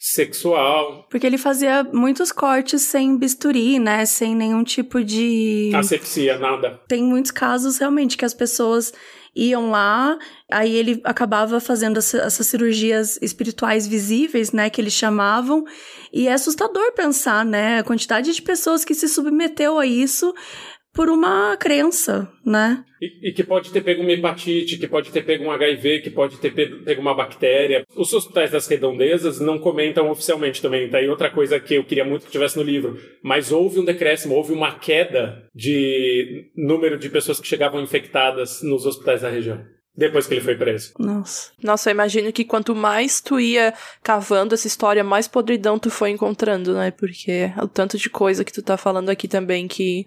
sexual. Porque ele fazia muitos cortes sem bisturi, né? Sem nenhum tipo de. Asepsia, nada. Tem muitos casos realmente que as pessoas iam lá, aí ele acabava fazendo essas cirurgias espirituais visíveis, né, que eles chamavam, e é assustador pensar, né, a quantidade de pessoas que se submeteu a isso por uma crença, né? E, e, que pode ter pego uma hepatite, que pode ter pego um HIV, que pode ter pego uma bactéria. Os hospitais das redondezas não comentam oficialmente também, tá? E outra coisa que eu queria muito que tivesse no livro, mas houve um decréscimo, houve uma queda de número de pessoas que chegavam infectadas nos hospitais da região. Depois que ele foi preso. Nossa. Nossa, eu imagino que quanto mais tu ia cavando essa história, mais podridão tu foi encontrando, né? Porque o tanto de coisa que tu tá falando aqui também que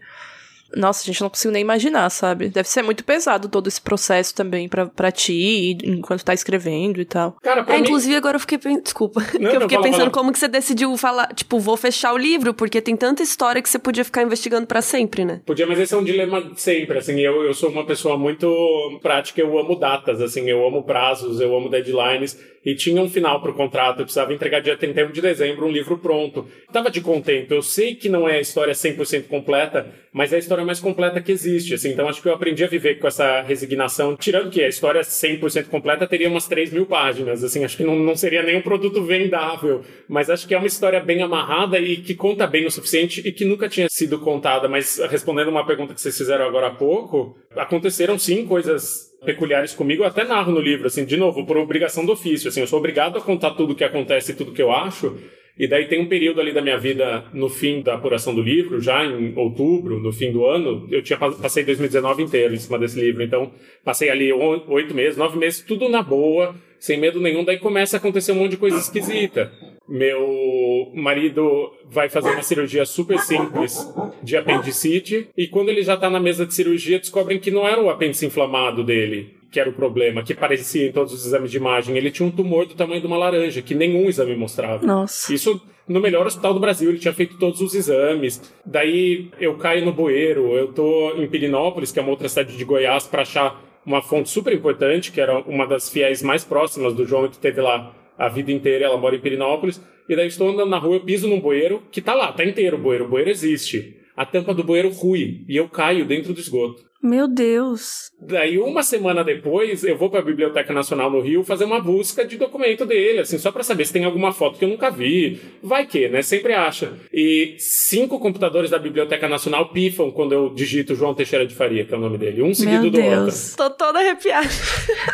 Nossa, gente, não consigo nem imaginar, sabe? Deve ser muito pesado todo esse processo também pra, pra ti, enquanto tá escrevendo e tal. Cara, pra é, mim... inclusive agora eu fiquei... Desculpa. Não, eu fiquei não, pensando fala. como que você decidiu falar, tipo, vou fechar o livro, porque tem tanta história que você podia ficar investigando para sempre, né? Podia, mas esse é um dilema sempre, assim, eu, eu sou uma pessoa muito prática, eu amo datas, assim, eu amo prazos, eu amo deadlines, e tinha um final pro contrato, eu precisava entregar dia 31 de dezembro um livro pronto. Tava de contento, eu sei que não é a história 100% completa, mas é a história mais completa que existe, assim, então acho que eu aprendi a viver com essa resignação, tirando que a história 100% completa teria umas 3 mil páginas, assim, acho que não, não seria nem um produto vendável, mas acho que é uma história bem amarrada e que conta bem o suficiente e que nunca tinha sido contada, mas respondendo uma pergunta que vocês fizeram agora há pouco, aconteceram sim coisas peculiares comigo, eu até narro no livro, assim, de novo, por obrigação do ofício, assim, eu sou obrigado a contar tudo o que acontece e tudo o que eu acho, e daí tem um período ali da minha vida, no fim da apuração do livro, já em outubro, no fim do ano, eu tinha passei 2019 inteiro em cima desse livro, então passei ali oito meses, nove meses, tudo na boa, sem medo nenhum, daí começa a acontecer um monte de coisa esquisita. Meu marido vai fazer uma cirurgia super simples de apendicite, e quando ele já está na mesa de cirurgia, descobrem que não era o apêndice inflamado dele, que era o problema, que parecia em todos os exames de imagem. Ele tinha um tumor do tamanho de uma laranja, que nenhum exame mostrava. Nossa. Isso no melhor hospital do Brasil, ele tinha feito todos os exames. Daí eu caio no bueiro, eu tô em Pirinópolis, que é uma outra cidade de Goiás, para achar uma fonte super importante, que era uma das fiéis mais próximas do João, que teve lá a vida inteira, ela mora em Pirinópolis. E daí estou andando na rua, eu piso num bueiro, que tá lá, tá inteiro o bueiro, o bueiro existe. A tampa do bueiro rui e eu caio dentro do esgoto. Meu Deus. Daí, uma semana depois, eu vou para a Biblioteca Nacional no Rio fazer uma busca de documento dele, assim, só para saber se tem alguma foto que eu nunca vi. Vai que, né? Sempre acha. E cinco computadores da Biblioteca Nacional pifam quando eu digito João Teixeira de Faria, que é o nome dele. Um seguido Meu do Deus. outro. Tô toda arrepiada.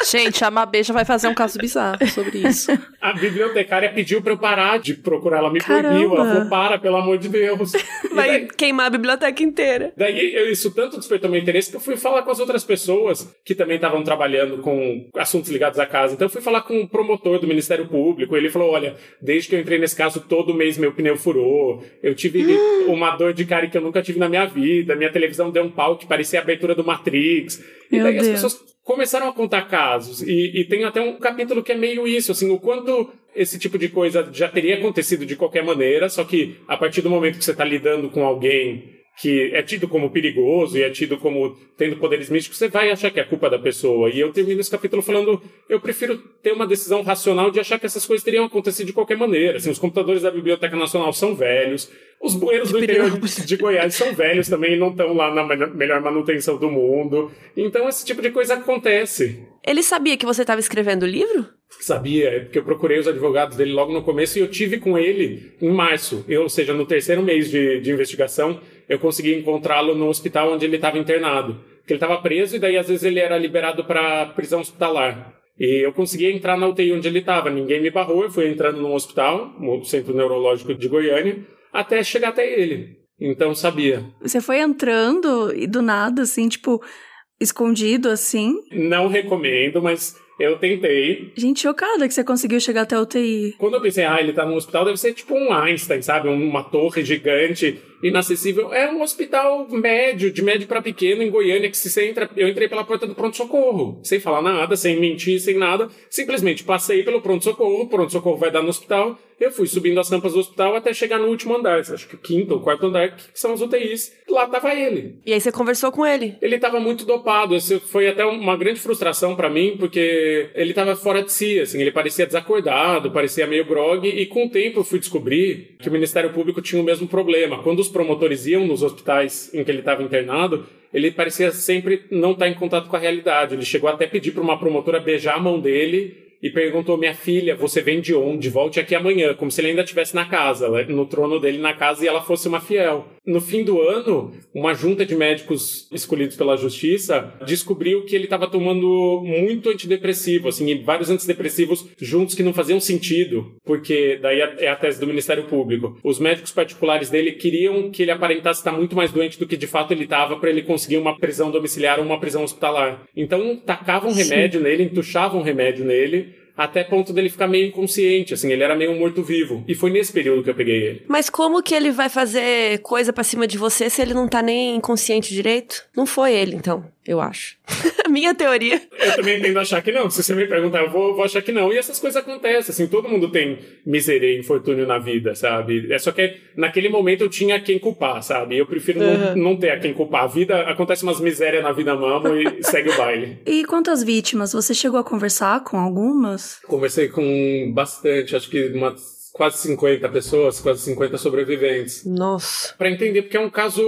Gente, a Mabê já vai fazer um caso bizarro sobre isso. A bibliotecária pediu para eu parar de procurar, ela me Caramba. proibiu. Ela falou, para, pelo amor de Deus. Vai daí, queimar a biblioteca inteira. Daí, eu, isso tanto despertou meu interesse que eu fui falar com as outras pessoas que também estavam trabalhando com assuntos ligados à casa. Então eu fui falar com o promotor do Ministério Público. Ele falou: olha, desde que eu entrei nesse caso, todo mês meu pneu furou. Eu tive uma dor de cara que eu nunca tive na minha vida. Minha televisão deu um pau que parecia a abertura do Matrix. Meu e daí Deus. as pessoas começaram a contar casos. E, e tem até um capítulo que é meio isso, assim, o quanto esse tipo de coisa já teria acontecido de qualquer maneira, só que a partir do momento que você está lidando com alguém que é tido como perigoso e é tido como tendo poderes místicos, você vai achar que é culpa da pessoa. E eu termino esse capítulo falando, eu prefiro ter uma decisão racional de achar que essas coisas teriam acontecido de qualquer maneira. Assim, os computadores da Biblioteca Nacional são velhos, os bueiros do interior de Goiás são velhos também, não estão lá na melhor manutenção do mundo. Então esse tipo de coisa acontece. Ele sabia que você estava escrevendo o livro? Sabia, é porque eu procurei os advogados dele logo no começo e eu tive com ele em março, eu, ou seja, no terceiro mês de, de investigação, eu consegui encontrá-lo no hospital onde ele estava internado. Porque ele estava preso e daí às vezes ele era liberado para prisão hospitalar. E eu consegui entrar na UTI onde ele estava, ninguém me barrou, eu fui entrando no hospital, no Centro Neurológico de Goiânia, até chegar até ele. Então sabia. Você foi entrando e do nada, assim, tipo, escondido assim? Não recomendo, mas eu tentei. Gente, chocada que você conseguiu chegar até a UTI. Quando eu pensei, ah, ele tá no hospital, deve ser tipo um Einstein, sabe? Uma torre gigante, inacessível. É um hospital médio, de médio para pequeno, em Goiânia, que se você entra. Eu entrei pela porta do pronto-socorro, sem falar nada, sem mentir, sem nada. Simplesmente passei pelo pronto-socorro, o pronto-socorro vai dar no hospital. Eu fui subindo as rampas do hospital até chegar no último andar, acho que o quinto ou quarto andar, que são as UTIs. Lá tava ele. E aí você conversou com ele? Ele tava muito dopado. Isso foi até uma grande frustração para mim, porque ele tava fora de si, assim, ele parecia desacordado, parecia meio grog, e com o tempo eu fui descobrir que o Ministério Público tinha o mesmo problema. Quando os promotores iam nos hospitais em que ele estava internado, ele parecia sempre não estar em contato com a realidade. Ele chegou até a pedir para uma promotora beijar a mão dele e perguntou: Minha filha, você vem de onde? Volte aqui amanhã, como se ele ainda estivesse na casa, no trono dele na casa, e ela fosse uma fiel. No fim do ano, uma junta de médicos escolhidos pela justiça descobriu que ele estava tomando muito antidepressivo, assim, vários antidepressivos juntos que não faziam sentido, porque daí é a tese do Ministério Público. Os médicos particulares dele queriam que ele aparentasse estar muito mais doente do que de fato ele estava para ele conseguir uma prisão domiciliar ou uma prisão hospitalar. Então, tacavam remédio Sim. nele, entuchavam remédio nele até ponto dele ficar meio inconsciente, assim, ele era meio morto-vivo. E foi nesse período que eu peguei ele. Mas como que ele vai fazer coisa pra cima de você se ele não tá nem inconsciente direito? Não foi ele, então, eu acho. Minha teoria. Eu também tendo a achar que não. Se você me perguntar, eu vou, vou achar que não. E essas coisas acontecem, assim, todo mundo tem miséria e infortúnio na vida, sabe? É só que naquele momento eu tinha quem culpar, sabe? Eu prefiro uhum. não, não ter a quem culpar. A vida, acontece umas misérias na vida mesmo e segue o baile. E quantas vítimas? Você chegou a conversar com algumas? Conversei com bastante, acho que umas quase 50 pessoas, quase 50 sobreviventes. Nossa. Para entender, porque é um caso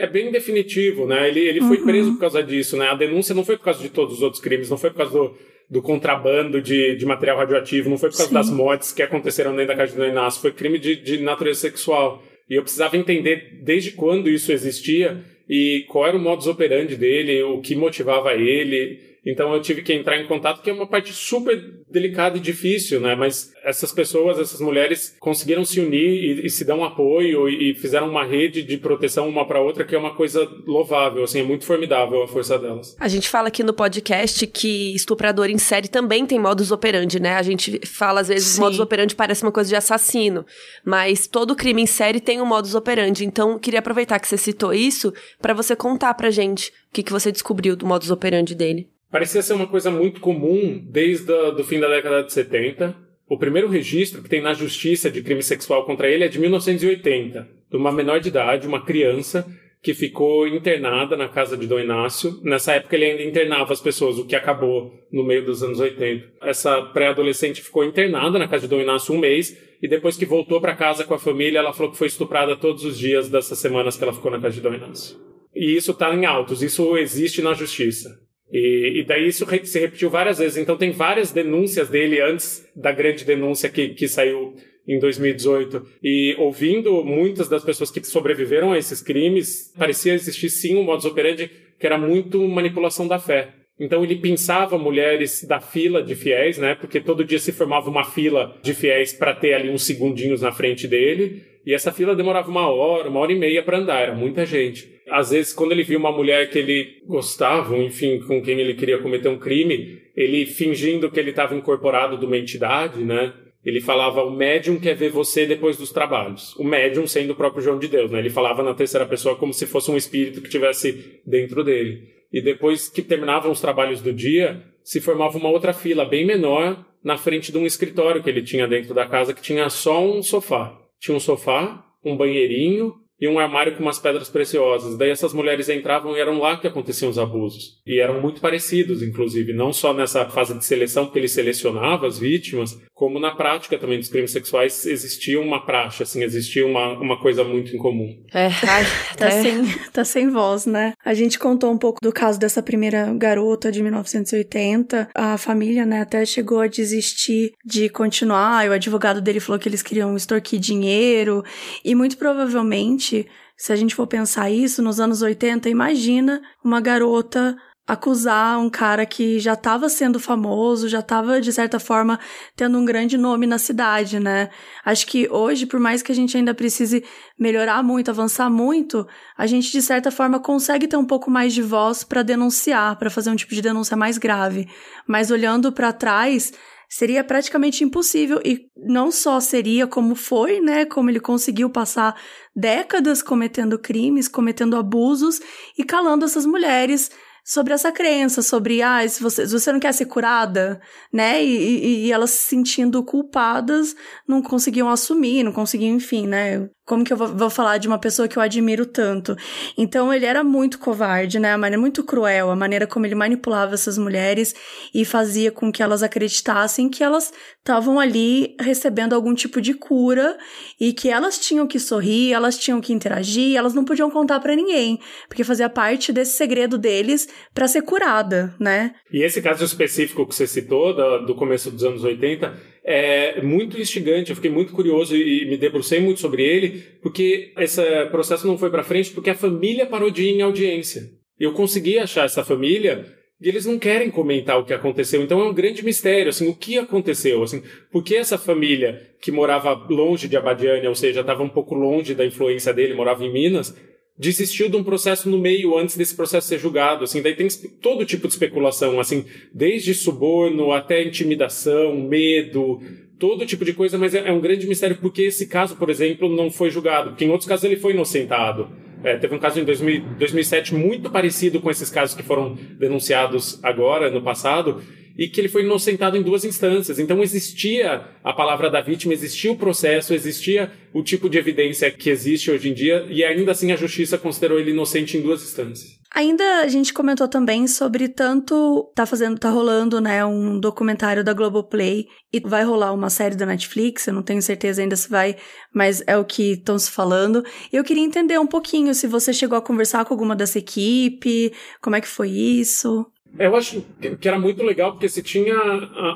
é bem definitivo, né? Ele, ele foi uhum. preso por causa disso, né? A denúncia não foi por causa de todos os outros crimes, não foi por causa do, do contrabando de, de material radioativo, não foi por causa Sim. das mortes que aconteceram dentro da casa do Inácio, foi crime de, de natureza sexual. E eu precisava entender desde quando isso existia e qual era o modus operandi dele, o que motivava ele. Então eu tive que entrar em contato, que é uma parte super delicada e difícil, né? Mas essas pessoas, essas mulheres conseguiram se unir e, e se dar um apoio e, e, fizeram uma rede de proteção uma para outra, que é uma coisa louvável, assim, é muito formidável a força delas. A gente fala aqui no podcast que estuprador em série também tem modus operandi, né? A gente fala às vezes Sim. modus operandi parece uma coisa de assassino, mas todo crime em série tem um modus operandi. Então, queria aproveitar que você citou isso para você contar pra gente o que, que você descobriu do modus operandi dele parecia ser uma coisa muito comum desde o fim da década de 70. O primeiro registro que tem na justiça de crime sexual contra ele é de 1980, de uma menor de idade, uma criança que ficou internada na casa de Dom Inácio. Nessa época ele ainda internava as pessoas, o que acabou no meio dos anos 80. Essa pré-adolescente ficou internada na casa de Dom Inácio um mês e depois que voltou para casa com a família, ela falou que foi estuprada todos os dias dessas semanas que ela ficou na casa de Dom Inácio. E isso está em autos, isso existe na justiça. E, e, daí isso se repetiu várias vezes. Então tem várias denúncias dele antes da grande denúncia que, que saiu em 2018. E ouvindo muitas das pessoas que sobreviveram a esses crimes, parecia existir sim um modus operandi que era muito manipulação da fé. Então ele pensava mulheres da fila de fiéis, né? Porque todo dia se formava uma fila de fiéis para ter ali uns segundinhos na frente dele. E essa fila demorava uma hora, uma hora e meia para andar, era muita gente às vezes, quando ele via uma mulher que ele gostava, enfim, com quem ele queria cometer um crime, ele fingindo que ele estava incorporado de uma entidade, né? Ele falava, o médium quer ver você depois dos trabalhos. O médium sendo o próprio João de Deus, né? Ele falava na terceira pessoa como se fosse um espírito que tivesse dentro dele. E depois que terminavam os trabalhos do dia, se formava uma outra fila bem menor na frente de um escritório que ele tinha dentro da casa que tinha só um sofá. Tinha um sofá, um banheirinho e um armário com umas pedras preciosas. Daí essas mulheres entravam e eram lá que aconteciam os abusos. E eram muito parecidos, inclusive, não só nessa fase de seleção, que ele selecionava as vítimas, como na prática também dos crimes sexuais existia uma praxe, assim, existia uma, uma coisa muito em comum. É, ai, tá, é. Sem, tá sem voz, né? A gente contou um pouco do caso dessa primeira garota de 1980. A família, né, até chegou a desistir de continuar. E o advogado dele falou que eles queriam extorquir dinheiro. E muito provavelmente se a gente for pensar isso, nos anos 80, imagina uma garota acusar um cara que já estava sendo famoso, já estava de certa forma tendo um grande nome na cidade, né? Acho que hoje, por mais que a gente ainda precise melhorar muito, avançar muito, a gente de certa forma consegue ter um pouco mais de voz para denunciar, para fazer um tipo de denúncia mais grave. Mas olhando para trás, seria praticamente impossível e não só seria como foi, né, como ele conseguiu passar décadas cometendo crimes, cometendo abusos e calando essas mulheres sobre essa crença, sobre, ah, se você, se você não quer ser curada, né? E, e, e, elas se sentindo culpadas, não conseguiam assumir, não conseguiam, enfim, né? Como que eu vou, vou, falar de uma pessoa que eu admiro tanto? Então ele era muito covarde, né? A maneira muito cruel, a maneira como ele manipulava essas mulheres e fazia com que elas acreditassem que elas estavam ali recebendo algum tipo de cura e que elas tinham que sorrir, elas tinham que interagir, elas não podiam contar para ninguém, porque fazia parte desse segredo deles para ser curada, né? E esse caso específico que você citou, do, do começo dos anos 80, é muito instigante. Eu fiquei muito curioso e me debrucei muito sobre ele, porque esse processo não foi para frente porque a família parou de ir em audiência. Eu consegui achar essa família e eles não querem comentar o que aconteceu. Então é um grande mistério, assim, o que aconteceu, assim, por que essa família que morava longe de Abadiânia, ou seja, estava um pouco longe da influência dele, morava em Minas, desistiu de um processo no meio antes desse processo ser julgado, assim, daí tem todo tipo de especulação, assim, desde suborno até intimidação, medo, todo tipo de coisa, mas é, é um grande mistério porque esse caso, por exemplo, não foi julgado, porque em outros casos ele foi inocentado. É, teve um caso em 2000, 2007 muito parecido com esses casos que foram denunciados agora, no passado, e que ele foi inocentado em duas instâncias. Então existia a palavra da vítima, existia o processo, existia o tipo de evidência que existe hoje em dia, e ainda assim a justiça considerou ele inocente em duas instâncias. Ainda a gente comentou também sobre tanto tá fazendo, tá rolando, né, um documentário da Globoplay e vai rolar uma série da Netflix, eu não tenho certeza ainda se vai, mas é o que estão se falando. Eu queria entender um pouquinho se você chegou a conversar com alguma dessa equipe, como é que foi isso? Eu acho que era muito legal porque se tinha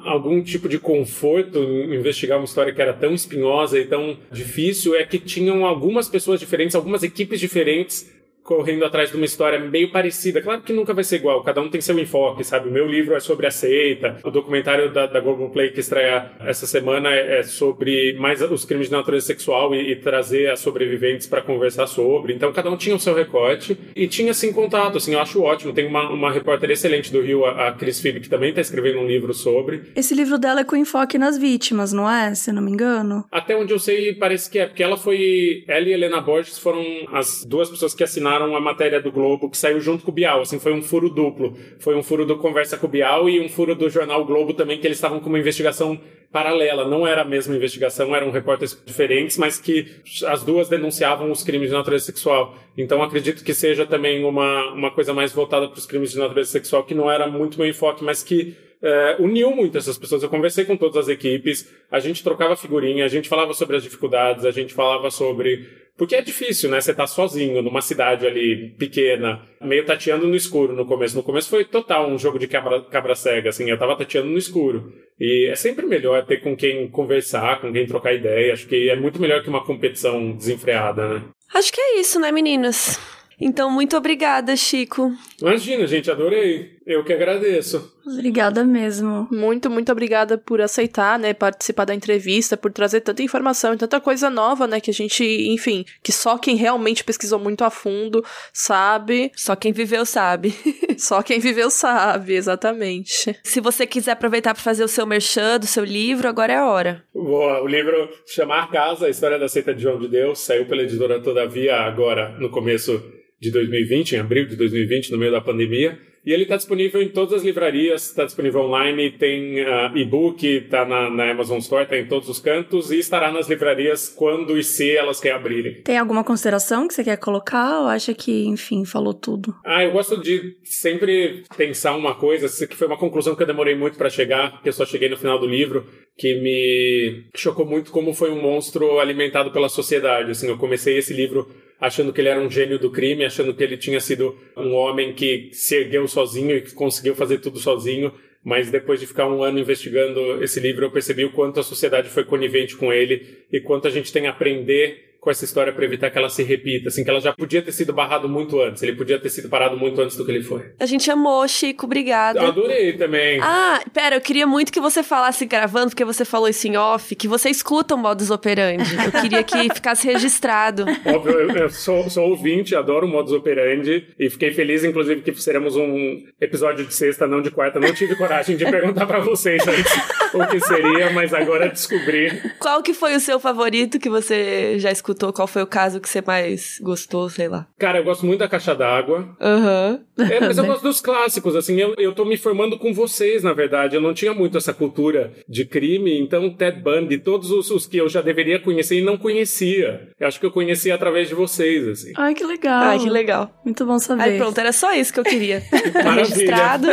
algum tipo de conforto em investigar uma história que era tão espinhosa e tão difícil, é que tinham algumas pessoas diferentes, algumas equipes diferentes correndo atrás de uma história meio parecida. Claro que nunca vai ser igual, cada um tem seu enfoque, sabe? O meu livro é sobre a seita, o documentário da, da Globoplay que estreia essa semana é, é sobre mais os crimes de natureza sexual e, e trazer as sobreviventes para conversar sobre. Então cada um tinha o seu recorte e tinha assim contato, assim, eu acho ótimo. Tem uma, uma repórter excelente do Rio, a, a Cris Phoebe, que também está escrevendo um livro sobre. Esse livro dela é com enfoque nas vítimas, não é? Se não me engano. Até onde eu sei, parece que é, porque ela foi. Ela e Helena Borges foram as duas pessoas que assinaram assinaram a matéria do Globo que saiu junto com o Bial, assim, foi um furo duplo. Foi um furo do Conversa com o Bial e um furo do jornal Globo também, que eles estavam com uma investigação paralela, não era a mesma investigação, eram repórteres diferentes, mas que as duas denunciavam os crimes de natureza sexual. Então acredito que seja também uma, uma coisa mais voltada para os crimes de natureza sexual, que não era muito meu enfoque, mas que é, uniu muito essas pessoas. Eu conversei com todas as equipes, a gente trocava figurinha, a gente falava sobre as dificuldades, a gente falava sobre. Porque é difícil, né? Você tá sozinho numa cidade ali pequena, meio tateando no escuro no começo. No começo foi total um jogo de cabra, cabra cega, assim, eu tava tateando no escuro. E é sempre melhor ter com quem conversar, com quem trocar ideia. Acho que é muito melhor que uma competição desenfreada, né? Acho que é isso, né, meninas? Então, muito obrigada, Chico. Imagina, gente, adorei. Eu que agradeço. Obrigada mesmo. Muito, muito obrigada por aceitar, né, participar da entrevista, por trazer tanta informação e tanta coisa nova, né, que a gente, enfim, que só quem realmente pesquisou muito a fundo sabe. Só quem viveu sabe. só quem viveu sabe, exatamente. Se você quiser aproveitar para fazer o seu merchan do seu livro, agora é a hora. Boa, o livro Chamar Casa, a história da seita de João de Deus, saiu pela editora Todavia agora, no começo de 2020, em abril de 2020, no meio da pandemia. E ele está disponível em todas as livrarias, está disponível online, tem uh, e-book, está na, na, Amazon Store, está em todos os cantos e estará nas livrarias quando e se elas querem abrirem. Tem alguma consideração que você quer colocar ou acha que, enfim, falou tudo? Ah, eu gosto de sempre pensar uma coisa, que foi uma conclusão que eu demorei muito para chegar, porque eu só cheguei no final do livro, que me chocou muito como foi um monstro alimentado pela sociedade. Assim, eu comecei esse livro achando que ele era um gênio do crime, achando que ele tinha sido um homem que se ergueu sozinho e que conseguiu fazer tudo sozinho. Mas depois de ficar um ano investigando esse livro, eu percebi o quanto a sociedade foi conivente com ele e quanto a gente tem a aprender com essa história para evitar que ela se repita, assim, que ela já podia ter sido barrado muito antes, ele podia ter sido parado muito antes do que ele foi. A gente amou, Chico, obrigada. Eu adorei também. Ah, pera, eu queria muito que você falasse gravando, porque você falou isso em off, que você escuta o modus operandi. Eu queria que ficasse registrado. Óbvio, eu, eu sou, sou, ouvinte, adoro o modus operandi e fiquei feliz, inclusive, que seremos um episódio de sexta, não de quarta. Não tive coragem de perguntar para vocês antes o que seria, mas agora descobri. Qual que foi o seu favorito que você já escutou? qual foi o caso que você mais gostou, sei lá? Cara, eu gosto muito da Caixa d'Água. Aham. Uhum. É, mas eu gosto dos clássicos, assim, eu, eu tô me formando com vocês, na verdade. Eu não tinha muito essa cultura de crime, então Ted Bundy, todos os, os que eu já deveria conhecer e não conhecia. Eu acho que eu conheci através de vocês, assim. Ai, que legal. Ai, que legal. Muito bom saber. Aí pronto, era só isso que eu queria. Registrado.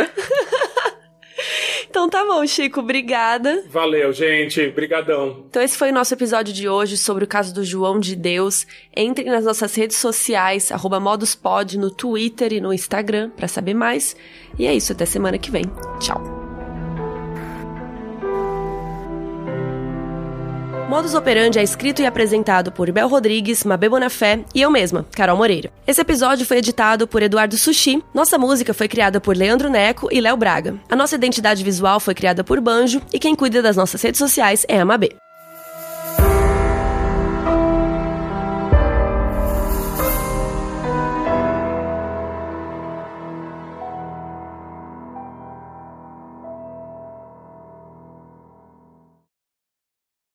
Então tá bom, Chico, obrigada. Valeu, gente. Brigadão. Então esse foi o nosso episódio de hoje sobre o caso do João de Deus. Entre nas nossas redes sociais, moduspod no Twitter e no Instagram para saber mais. E é isso, até semana que vem. Tchau. Modus Operandi é escrito e apresentado por Bel Rodrigues, Mabê Bonafé e eu mesma, Carol Moreira. Esse episódio foi editado por Eduardo Sushi. Nossa música foi criada por Leandro Neco e Léo Braga. A nossa identidade visual foi criada por Banjo e quem cuida das nossas redes sociais é a Mabê.